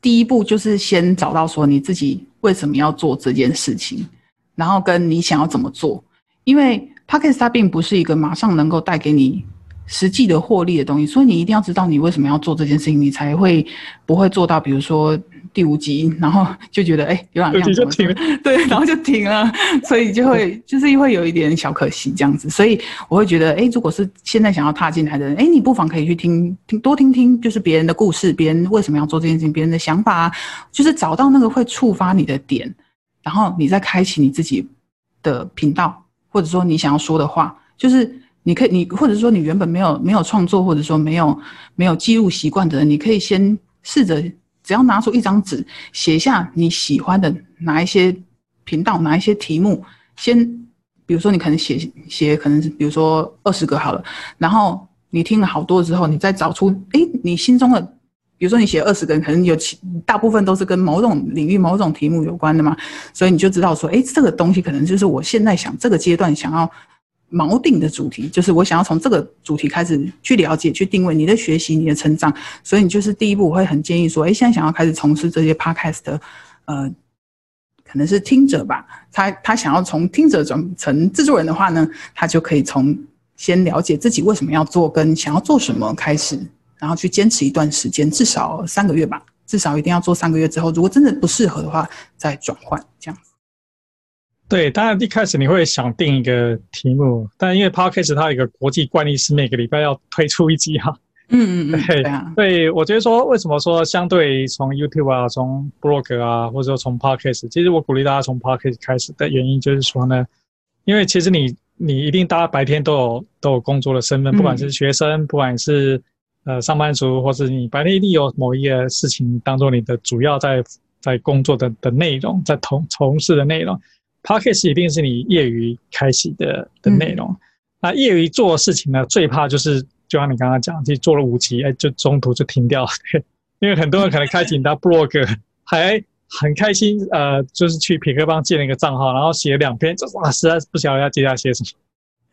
S2: 第一步就是先找到说你自己为什么要做这件事情，然后跟你想要怎么做，因为 Podcast 它并不是一个马上能够带给你。实际的获利的东西，所以你一定要知道你为什么要做这件事情，你才会不会做到。比如说第五集，然后 就觉得哎，有两样，就停了，对，然后就停了，所以就会就是会有一点小可惜这样子。所以我会觉得，哎，如果是现在想要踏进来的人，哎，你不妨可以去听听多听听，就是别人的故事，别人为什么要做这件事情，别人的想法，就是找到那个会触发你的点，然后你再开启你自己的频道，或者说你想要说的话，就是。你可以，你或者说你原本没有没有创作，或者说没有没有记录习惯的人，你可以先试着，只要拿出一张纸，写下你喜欢的哪一些频道，哪一些题目。先，比如说你可能写写，可能是比如说二十个好了，然后你听了好多之后，你再找出，哎，你心中的，比如说你写二十个，可能有其大部分都是跟某种领域、某种题目有关的嘛，所以你就知道说，哎，这个东西可能就是我现在想这个阶段想要。锚定的主题就是我想要从这个主题开始去了解、去定位你的学习、你的成长，所以你就是第一步，我会很建议说，哎，现在想要开始从事这些 podcast 的，呃，可能是听者吧，他他想要从听者转成制作人的话呢，他就可以从先了解自己为什么要做，跟想要做什么开始，然后去坚持一段时间，至少三个月吧，至少一定要做三个月之后，如果真的不适合的话，再转换这样。
S1: 对，当然一开始你会想定一个题目，但因为 Podcast 它有一个国际惯例是每个礼拜要推出一集哈。
S2: 嗯嗯嗯，对啊。
S1: 对，我觉得说为什么说相对从 YouTube 啊、从 Blog 啊，或者说从 Podcast，其实我鼓励大家从 Podcast 开始的原因就是说呢，因为其实你你一定大家白天都有都有工作的身份，不管是学生，不管是呃上班族，或是你白天一定有某一个事情当做你的主要在在工作的的内容，在从从事的内容。Podcast 一定是你业余开启的的内容，嗯、那业余做的事情呢，最怕就是就像你刚刚讲，就做了五集，哎，就中途就停掉了，因为很多人可能开启他 blog，还很开心，呃，就是去匹克邦建了一个账号，然后写了两篇，就哇，实在是不晓得要接下来写什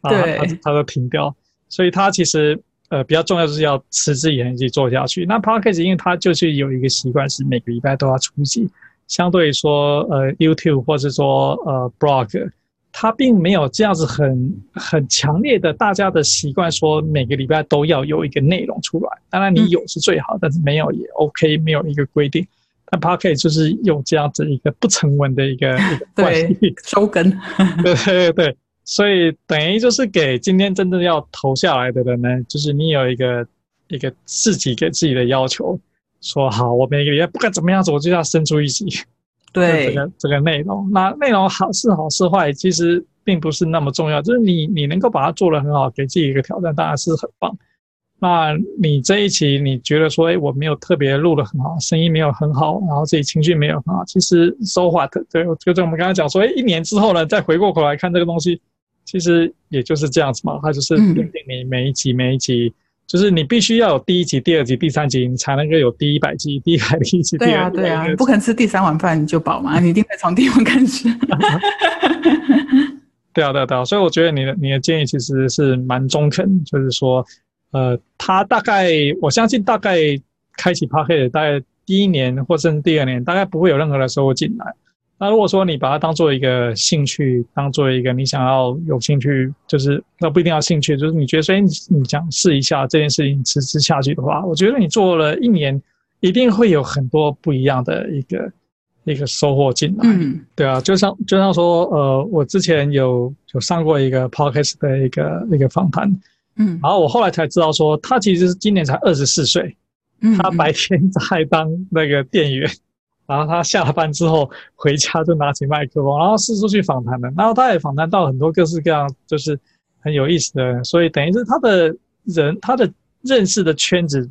S1: 么，啊，他他都停掉，所以他其实呃比较重要就是要持之以恒去做下去。那 Podcast 因为它就是有一个习惯是每个礼拜都要出席。相对于说，呃，YouTube 或者说呃，Blog，它并没有这样子很很强烈的大家的习惯，说每个礼拜都要有一个内容出来。当然你有是最好，嗯、但是没有也 OK，没有一个规定。但 Podcast 就是有这样子一个不成文的一个关系，
S2: 收根。
S1: 对对对，所以等于就是给今天真正要投下来的人呢，就是你有一个一个自己给自己的要求。说好，我每个月不管怎么样子，我就要生出一集。
S2: 对，
S1: 这个这个内容，那内容好是好是坏，其实并不是那么重要。就是你你能够把它做得很好，给自己一个挑战，当然是很棒。那你这一期你觉得说，哎，我没有特别录得很好，声音没有很好，然后自己情绪没有很好，其实 so what？对，就像我们刚才讲说，哎，一年之后呢，再回过头来看这个东西，其实也就是这样子嘛，它就是奠定你每一集每一集。就是你必须要有第一集、第二集、第三集，你才能够有第一百集、第一百集、第二集。对啊，对啊，
S2: 你不可能吃第三碗饭你就饱嘛，你一定会从第一碗开始。
S1: 对啊，对啊，对啊，所以我觉得你的你的建议其实是蛮中肯，就是说，呃，他大概我相信大概开启 Podcast 大概第一年或甚至第二年，大概不会有任何的收入进来。那如果说你把它当做一个兴趣，当做一个你想要有兴趣，就是那不一定要兴趣，就是你觉得说，哎，你你想试一下这件事情持之下去的话，我觉得你做了一年，一定会有很多不一样的一个一个收获进来。嗯，对啊，就像就像说，呃，我之前有有上过一个 podcast 的一个一个访谈，嗯，然后我后来才知道说，他其实是今年才二十四岁，他白天在当那个店员。然后他下了班之后 回家就拿起麦克风，然后四处去访谈的。然后他也访谈到很多各式各样就是很有意思的人，所以等于是他的人他的认识的圈子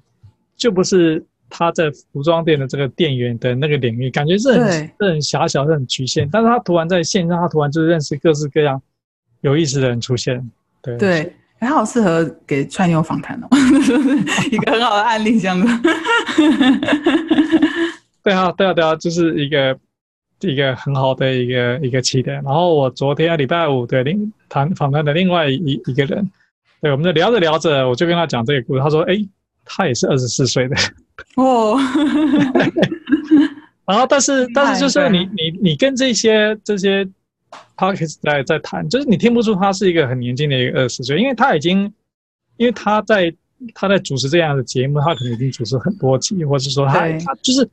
S1: 就不是他在服装店的这个店员的那个领域，感觉是很是很狭小、是很局限。但是他突然在线上，他突然就认识各式各样有意思的人出现。对
S2: 对，他好适合给串流访谈哦，一个很好的案例，这样子。
S1: 对啊，对啊，对啊，就是一个一个很好的一个一个起点。然后我昨天礼拜五对另谈访谈的另外一一个人，对，我们就聊着聊着，我就跟他讲这个故事。他说：“哎，他也是二十四岁的
S2: 哦。”
S1: 然后，但是但是就是你你你跟这些这些 Podcast 在在谈，就是你听不出他是一个很年轻的一个二十岁，因为他已经因为他在他在主持这样的节目，他可能已经主持很多集，或者说他他就是。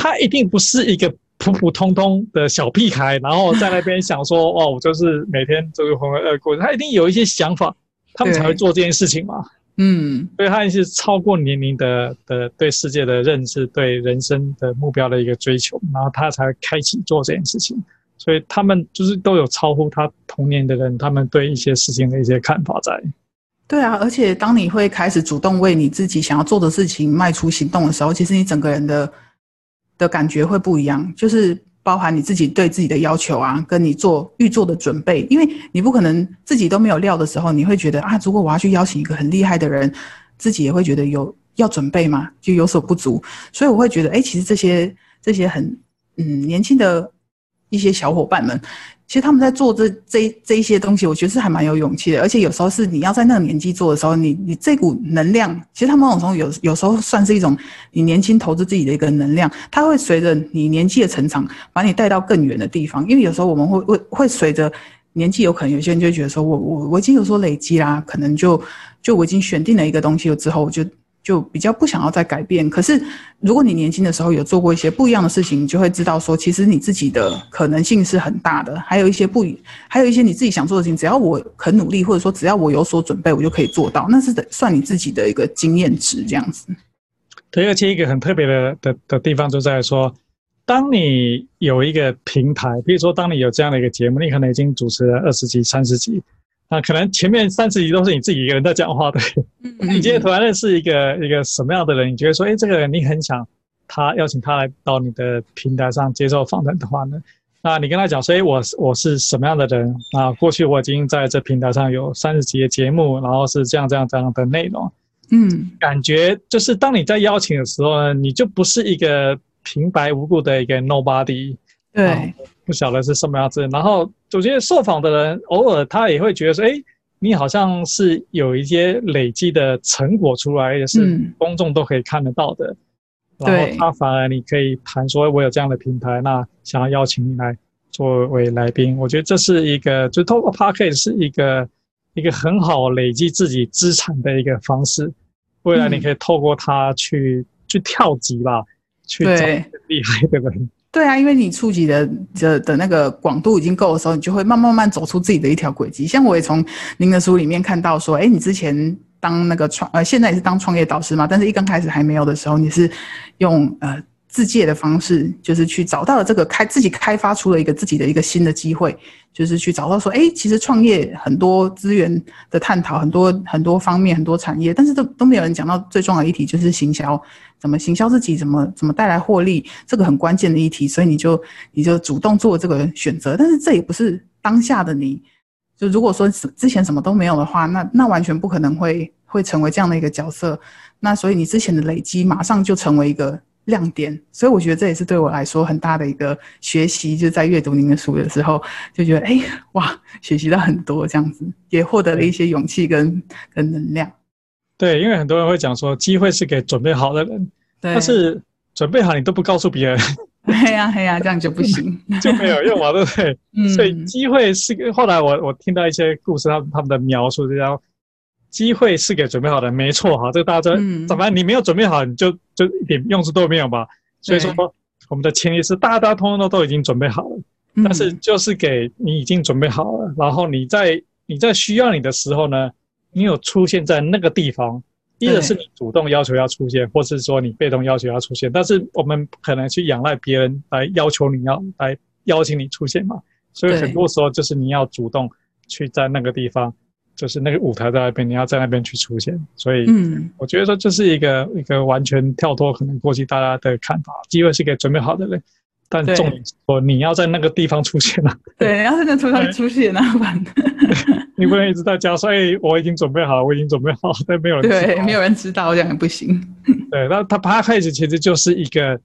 S1: 他一定不是一个普普通通的小屁孩，然后在那边想说：“哦，我就是每天这个浑浑噩过。”他一定有一些想法，他们才会做这件事情嘛。嗯，所以他也是超过年龄的的对世界的认知，对人生的目标的一个追求，然后他才开启做这件事情。所以他们就是都有超乎他童年的人，他们对一些事情的一些看法在。
S2: 对啊，而且当你会开始主动为你自己想要做的事情迈出行动的时候，其实你整个人的。的感觉会不一样，就是包含你自己对自己的要求啊，跟你做预做的准备，因为你不可能自己都没有料的时候，你会觉得啊，如果我要去邀请一个很厉害的人，自己也会觉得有要准备嘛，就有所不足，所以我会觉得，哎，其实这些这些很嗯年轻的一些小伙伴们。其实他们在做这这这一些东西，我觉得是还蛮有勇气的，而且有时候是你要在那个年纪做的时候，你你这股能量，其实他们某种程度有有时候算是一种你年轻投资自己的一个能量，它会随着你年纪的成长，把你带到更远的地方。因为有时候我们会会会随着年纪，有可能有些人就觉得说我我我已经有所累积啦，可能就就我已经选定了一个东西了之后，我就。就比较不想要再改变。可是，如果你年轻的时候有做过一些不一样的事情，你就会知道说，其实你自己的可能性是很大的。还有一些不，还有一些你自己想做的事情，只要我很努力，或者说只要我有所准备，我就可以做到。那是算你自己的一个经验值，这样子。
S1: 对，而且一个很特别的的的地方就在说，当你有一个平台，比如说当你有这样的一个节目，你可能已经主持了二十集、三十集。啊，可能前面三十集都是你自己一个人在讲话的。你今天突然认识一个一个什么样的人？你觉得说，哎，这个人你很想他邀请他来到你的平台上接受访谈的话呢？那你跟他讲说，哎，我我是什么样的人？啊，过去我已经在这平台上有三十集的节目，然后是这样这样这样的内容。嗯，感觉就是当你在邀请的时候呢，你就不是一个平白无故的一个 nobody。
S2: 对。
S1: 不晓得是什么样子，然后我觉得受访的人偶尔他也会觉得说，哎，你好像是有一些累积的成果出来，也是公众都可以看得到的。嗯、然后他反而你可以谈说，我有这样的平台，那想要邀请你来作为来宾，我觉得这是一个，就透过 Podcast 是一个一个很好累积自己资产的一个方式。未来你可以透过它去、嗯、去跳级吧，去找厉害的人。
S2: 对啊，因为你触及的的的那个广度已经够的时候，你就会慢慢慢走出自己的一条轨迹。像我也从您的书里面看到说，哎，你之前当那个创呃，现在也是当创业导师嘛，但是一刚开始还没有的时候，你是用呃。自介的方式，就是去找到了这个开自己开发出了一个自己的一个新的机会，就是去找到说，哎，其实创业很多资源的探讨，很多很多方面，很多产业，但是都都没有人讲到最重要的议题，就是行销，怎么行销自己，怎么怎么带来获利，这个很关键的议题，所以你就你就主动做这个选择，但是这也不是当下的你，就如果说之前什么都没有的话，那那完全不可能会会成为这样的一个角色，那所以你之前的累积马上就成为一个。亮点，所以我觉得这也是对我来说很大的一个学习，就在阅读您的书的时候，就觉得哎哇，学习到很多这样子，也获得了一些勇气跟跟能量。
S1: 对，因为很多人会讲说，机会是给准备好的人，但是准备好你都不告诉别人，
S2: 对呀对呀，这样就不行，
S1: 就没有用嘛，对不对？嗯，所以机会是。后来我我听到一些故事，他们他们的描述就叫。机会是给准备好的，没错哈，这个大家怎么办？你没有准备好，你就就一点用处都没有吧。所以说，我们的前提是大家通通都都已经准备好了，但是就是给你已经准备好了，然后你在你在需要你的时候呢，你有出现在那个地方，一个是你主动要求要出现，或是说你被动要求要出现，但是我们不可能去仰赖别人来要求你要来邀请你出现嘛，所以很多时候就是你要主动去在那个地方，就是那个舞台在那边，你要在那边去出现。所以，嗯，我觉得说这是一个一个完全跳脱可能过去大家的看法，机会是给准备好的人，但重点说你要在那个地方出现啊，
S2: 对，要在那个地方出现啊，反正。
S1: 你不能一直在家说，哎，我已经准备好了，我已经准备好了，但没有人知道。
S2: 对，没有人知道，这样也不行。
S1: 对，那他他开始其实就是一个，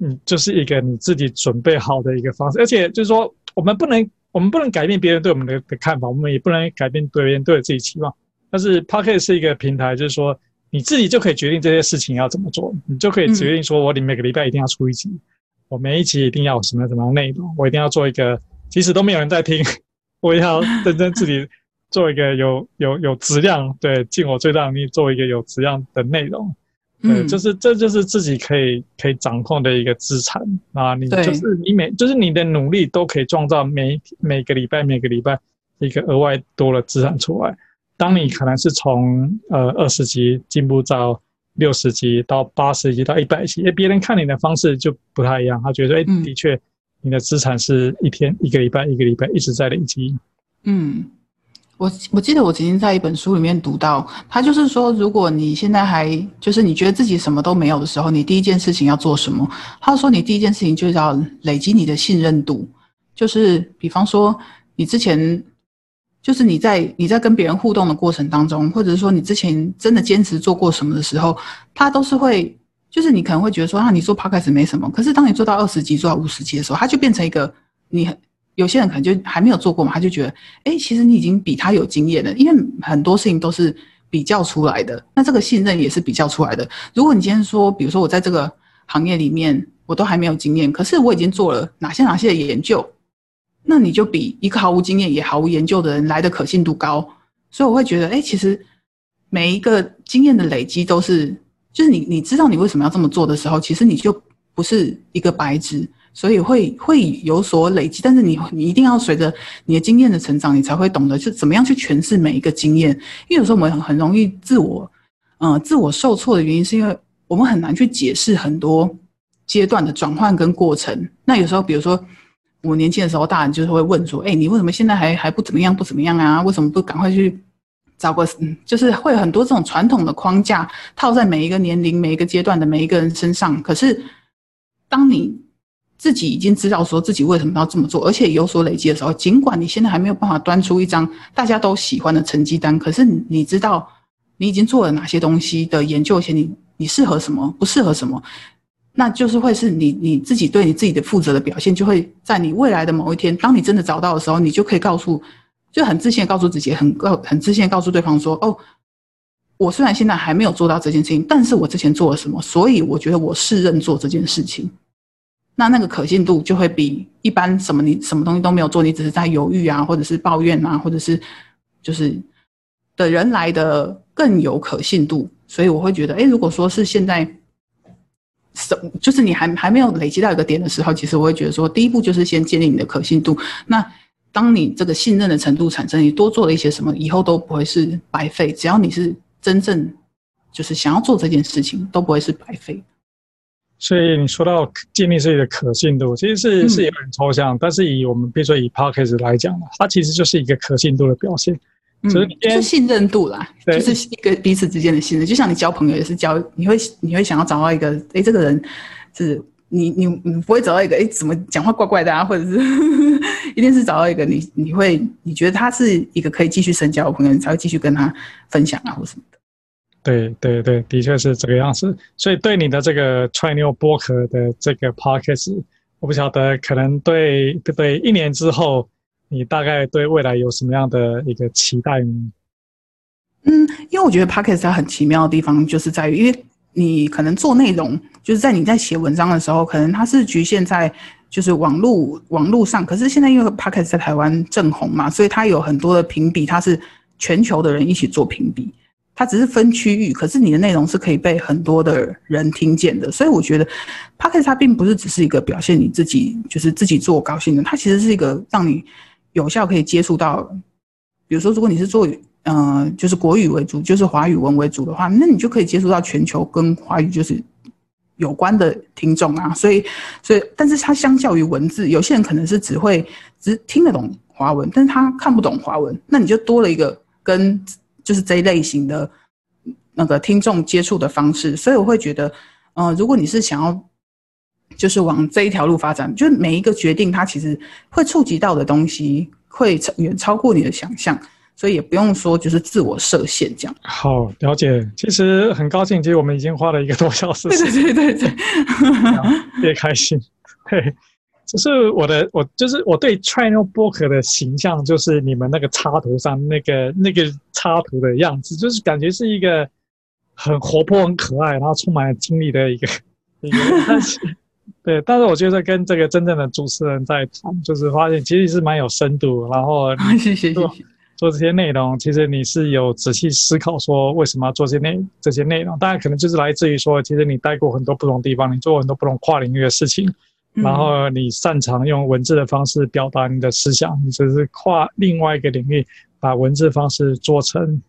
S1: 嗯，就是一个你自己准备好的一个方式，而且就是说，我们不能，我们不能改变别人对我们的的看法，我们也不能改变别人对自己期望。但是，Pocket 是一个平台，就是说你自己就可以决定这些事情要怎么做，你就可以决定说，我每个礼拜一定要出一集，我每一集一定要什么什么内容，我一定要做一个，即使都没有人在听，我也要认真自己。做一个有有有质量，对，尽我最大努力做一个有质量的内容，对，嗯、就是这就是自己可以可以掌控的一个资产。啊，你就是你每就是你的努力都可以创造每每个礼拜每个礼拜一个额外多的资产出来。当你可能是从呃二十级进步到六十级到八十级到一百级，哎，别人看你的方式就不太一样，他觉得哎，的确你的资产是一天一个礼拜一个礼拜一直在累积，嗯。
S2: 我我记得我曾经在一本书里面读到，他就是说，如果你现在还就是你觉得自己什么都没有的时候，你第一件事情要做什么？他说，你第一件事情就是要累积你的信任度，就是比方说，你之前就是你在你在跟别人互动的过程当中，或者是说你之前真的坚持做过什么的时候，他都是会，就是你可能会觉得说，啊，你做 Podcast 没什么，可是当你做到二十集、做到五十集的时候，他就变成一个你很。有些人可能就还没有做过嘛，他就觉得，哎，其实你已经比他有经验了，因为很多事情都是比较出来的。那这个信任也是比较出来的。如果你今天说，比如说我在这个行业里面，我都还没有经验，可是我已经做了哪些哪些的研究，那你就比一个毫无经验也毫无研究的人来的可信度高。所以我会觉得，哎，其实每一个经验的累积都是，就是你你知道你为什么要这么做的时候，其实你就不是一个白纸。所以会会有所累积，但是你你一定要随着你的经验的成长，你才会懂得就怎么样去诠释每一个经验。因为有时候我们很很容易自我，嗯，自我受挫的原因是因为我们很难去解释很多阶段的转换跟过程。那有时候，比如说我年轻的时候，大人就是会问说：“哎，你为什么现在还还不怎么样，不怎么样啊？为什么不赶快去找个……嗯，就是会有很多这种传统的框架套在每一个年龄、每一个阶段的每一个人身上。可是当你自己已经知道说自己为什么要这么做，而且有所累积的时候，尽管你现在还没有办法端出一张大家都喜欢的成绩单，可是你知道你已经做了哪些东西的研究，且你你适合什么，不适合什么，那就是会是你你自己对你自己的负责的表现，就会在你未来的某一天，当你真的找到的时候，你就可以告诉，就很自信告诉自己，很告很自信告诉对方说，哦，我虽然现在还没有做到这件事情，但是我之前做了什么，所以我觉得我适任做这件事情。那那个可信度就会比一般什么你什么东西都没有做，你只是在犹豫啊，或者是抱怨啊，或者是就是的人来的更有可信度。所以我会觉得，诶，如果说是现在什就是你还还没有累积到一个点的时候，其实我会觉得说，第一步就是先建立你的可信度。那当你这个信任的程度产生，你多做了一些什么，以后都不会是白费。只要你是真正就是想要做这件事情，都不会是白费。
S1: 所以你说到建立自己的可信度，其实是是有点抽象，嗯、但是以我们比如说以 Podcast 来讲它其实就是一个可信度的表现，
S2: 嗯、就是信任度啦，对就是一个彼此之间的信任。就像你交朋友也是交，你会你会想要找到一个，哎，这个人是你你你不会找到一个，哎，怎么讲话怪怪的啊，或者是 一定是找到一个你你会你觉得他是一个可以继续深交的朋友，你才会继续跟他分享啊，或什么的。
S1: 对对对，的确是这个样子。所以对你的这个 TriNew 播客的这个 Podcast，我不晓得，可能对对对，一年之后，你大概对未来有什么样的一个期待呢？
S2: 嗯，因为我觉得 Podcast 它很奇妙的地方，就是在于，因为你可能做内容，就是在你在写文章的时候，可能它是局限在就是网络网络上。可是现在因为 Podcast 在台湾正红嘛，所以它有很多的评比，它是全球的人一起做评比。它只是分区域，可是你的内容是可以被很多的人听见的，所以我觉得 Podcast 它并不是只是一个表现你自己，就是自己做高兴的，它其实是一个让你有效可以接触到，比如说如果你是做呃，就是国语为主，就是华语文为主的话，那你就可以接触到全球跟华语就是有关的听众啊。所以，所以，但是它相较于文字，有些人可能是只会只听得懂华文，但是他看不懂华文，那你就多了一个跟就是这一类型的那个听众接触的方式。所以我会觉得，呃，如果你是想要就是往这一条路发展，就每一个决定，它其实会触及到的东西会远超过你的想象。所以也不用说，就是自我设限这样。
S1: 好，了解。其实很高兴，其实我们已经花了一个多小时。
S2: 对对对对对，
S1: 特别开心。对，就是我的，我就是我对 China Book 的形象，就是你们那个插图上那个那个插图的样子，就是感觉是一个很活泼、很可爱，然后充满了精力的一个 一个。但是，对，但是我觉得跟这个真正的主持人在谈，就是发现其实是蛮有深度。然
S2: 后。
S1: 做这些内容，其实你是有仔细思考说为什么要做这些内这些内容？当然，可能就是来自于说，其实你待过很多不同地方，你做过很多不同跨领域的事情，然后你擅长用文字的方式表达你的思想，你只是跨另外一个领域，把文字方式做成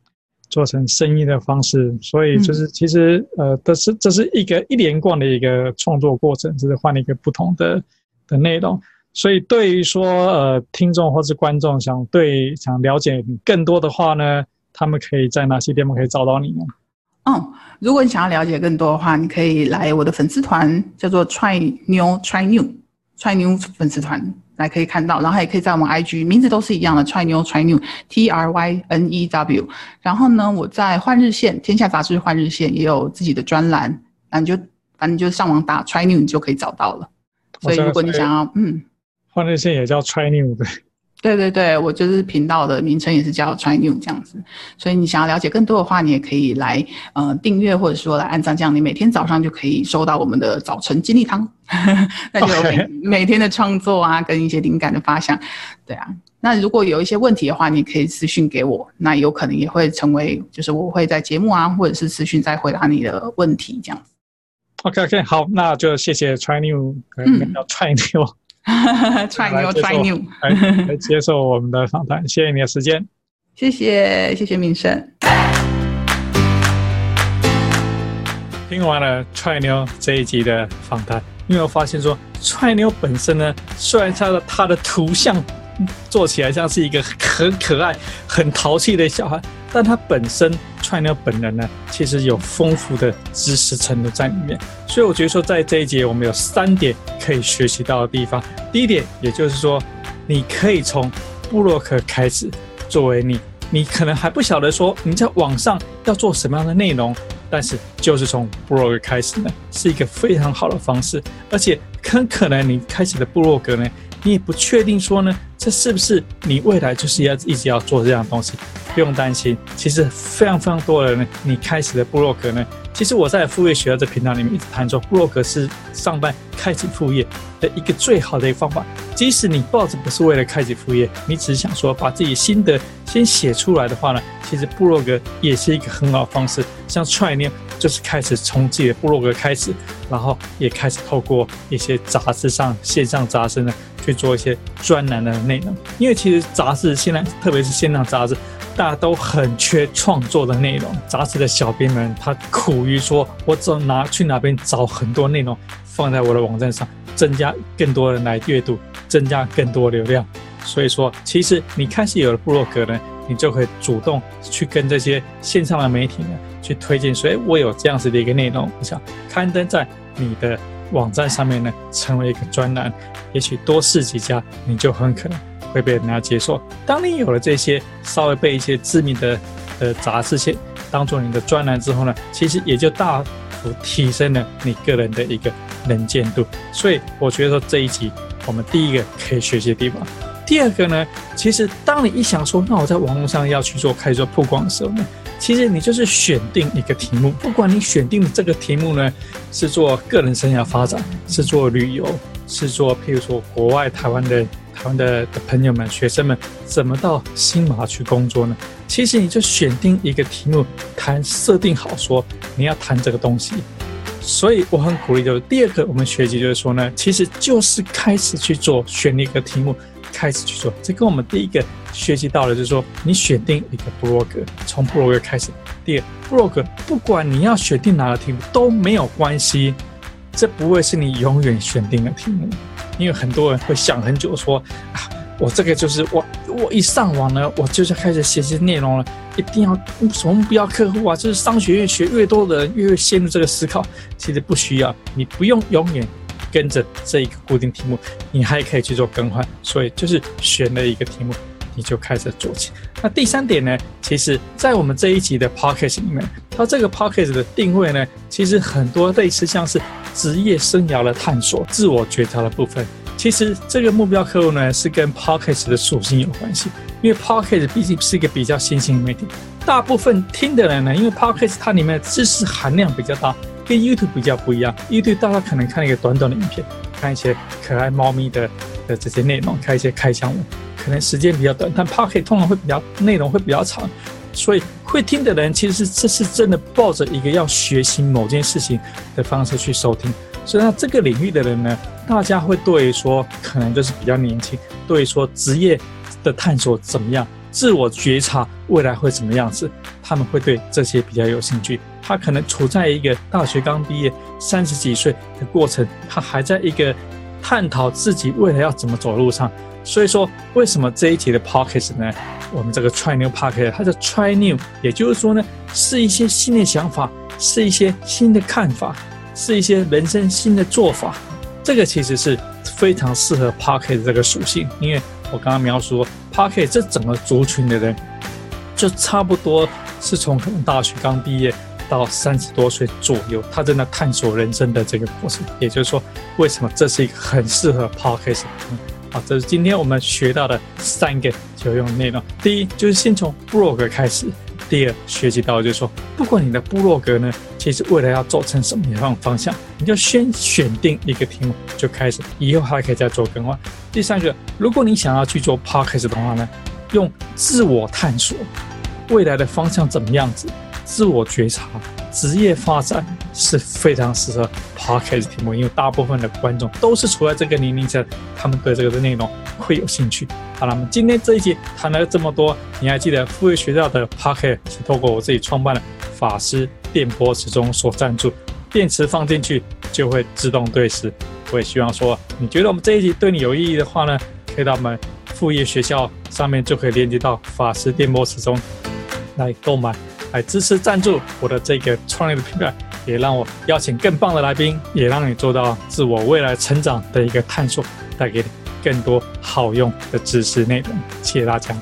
S1: 做成声音的方式，所以就是其实呃，这是这是一个一连贯的一个创作过程，只是换了一个不同的的内容。所以，对于说呃，听众或是观众想对想了解你更多的话呢，他们可以在哪些地方可以找到你呢？
S2: 嗯，如果你想要了解更多的话，你可以来我的粉丝团，叫做 Try New Try New Try New 粉丝团来可以看到，然后也可以在我们 IG 名字都是一样的 Try New Try New T R Y N E W。然后呢，我在换日线天下杂志换日线也有自己的专栏，那你就反正就上网打 Try New，你就可以找到了。所以，如果你想要嗯。
S1: 换日线也叫 Try New
S2: 对，对对对，我就是频道的名称也是叫 Try New 这样子，所以你想要了解更多的话，你也可以来呃订阅或者说来按赞，这样你每天早上就可以收到我们的早晨精力汤，那就每.每天的创作啊，跟一些灵感的发想，对啊，那如果有一些问题的话，你可以私讯给我，那有可能也会成为就是我会在节目啊，或者是私讯再回答你的问题这样子。
S1: OK OK，好，那就谢谢 Try New，嗯，叫 TriNew。
S2: Try new, try new，
S1: 来接受我们的访谈，谢谢你的时间，
S2: 谢谢谢谢明生。
S1: 听完了踹妞这一集的访谈，因为我发现说 try new 本身呢，虽然它的它的图像做起来像是一个很可爱、很淘气的小孩。但他本身 TriNew 本人呢，其实有丰富的知识程度在里面，所以我觉得说，在这一节我们有三点可以学习到的地方。第一点，也就是说，你可以从部落格开始，作为你，你可能还不晓得说你在网上要做什么样的内容，但是就是从部落格开始呢，是一个非常好的。方式，而且很可能你开始的部落格呢，你也不确定说呢，这是不是你未来就是要一直要做这样的东西。不用担心，其实非常非常多人呢，你开始的布洛格呢，其实我在副业学校这频道里面一直谈说，布洛格是上班开启副业的一个最好的一个方法。即使你抱着不是为了开启副业，你只是想说把自己心得先写出来的话呢，其实布洛格也是一个很好的方式。像 TriNew 就是开始从自己的布洛格开始，然后也开始透过一些杂志上线上杂志呢去做一些专栏的内容。因为其实杂志现在特别是线上杂志。大家都很缺创作的内容，杂志的小编们他苦于说，我走哪去哪边找很多内容放在我的网站上，增加更多人来阅读，增加更多流量。所以说，其实你开始有了部落格呢，你就可以主动去跟这些线上的媒体呢去推荐，说，哎，我有这样子的一个内容，我想刊登在你的网站上面呢，成为一个专栏，也许多试几家，你就很可能。会被人家接受。当你有了这些稍微被一些知名的呃杂志线当做你的专栏之后呢，其实也就大幅提升了你个人的一个能见度。所以我觉得说这一集我们第一个可以学习的地方。第二个呢，其实当你一想说，那我在网络上要去做开做曝光的时候呢，其实你就是选定一个题目，不管你选定的这个题目呢是做个人生涯发展，是做旅游，是做譬如说国外台湾的。台湾的的朋友们、学生们怎么到新马去工作呢？其实你就选定一个题目，谈设定好说你要谈这个东西。所以我很鼓励，就是第二个我们学习就是说呢，其实就是开始去做，选一个题目，开始去做。这跟我们第一个学习到的，就是说你选定一个部落格，从部落格开始。第二，部落格不管你要选定哪个题目都没有关系，这不会是你永远选定的题目，因为很多人会想很久说啊。我这个就是我，我一上网呢，我就是开始写些内容了。一定要什么目标客户啊？就是商学院学越多的人，越会陷入这个思考。其实不需要，你不用永远跟着这一个固定题目，你还可以去做更换。所以就是选了一个题目，你就开始做起。那第三点呢？其实，在我们这一集的 podcast 里面，它这个 podcast 的定位呢，其实很多类似像是职业生涯的探索、自我觉察的部分。其实这个目标客户呢，是跟 Podcast 的属性有关系，因为 Podcast 毕竟是一个比较新兴的媒体，大部分听的人呢，因为 Podcast 它里面的知识含量比较大，跟 YouTube 比较不一样。YouTube 大家可能看一个短短的影片，看一些可爱猫咪的的这些内容，看一些开箱文，可能时间比较短，但 Podcast 通常会比较内容会比较长，所以会听的人其实是这是真的抱着一个要学习某件事情的方式去收听。所以，那这个领域的人呢，大家会对说，可能就是比较年轻，对说职业的探索怎么样，自我觉察未来会怎么样子，他们会对这些比较有兴趣。他可能处在一个大学刚毕业、三十几岁的过程，他还在一个探讨自己未来要怎么走路上。所以说，为什么这一集的 p o c k e t 呢？我们这个 try new pocket，它叫 try new，也就是说呢，是一些新的想法，是一些新的看法。是一些人生新的做法，这个其实是非常适合 p o c k e t 这个属性，因为我刚刚描述，pocket 这整个族群的人，就差不多是从可能大学刚毕业到三十多岁左右，他正在探索人生的这个过程。也就是说，为什么这是一个很适合 pocket 的？好，这是今天我们学到的三个有用内容。第一，就是先从 Blog 开始。第二，学习到就是说，不管你的部落格呢，其实未来要做成什么样的方向，你就先选定一个题目就开始，以后还可以再做更换。第三个，如果你想要去做 podcast 的话呢，用自我探索未来的方向怎么样子，自我觉察。职业发展是非常适合 Podcast 题目，因为大部分的观众都是处在这个年龄层，他们对这个的内容会有兴趣。好了，我们今天这一集谈了这么多，你还记得副业学校的 Podcast 是透过我自己创办的法师电波时钟所赞助，电池放进去就会自动对时。我也希望说，你觉得我们这一集对你有意义的话呢，可以到我们副业学校上面就可以连接到法师电波时钟来购买。来支持赞助我的这个创业的品牌，也让我邀请更棒的来宾，也让你做到自我未来成长的一个探索，带给你更多好用的知识内容。谢谢大家。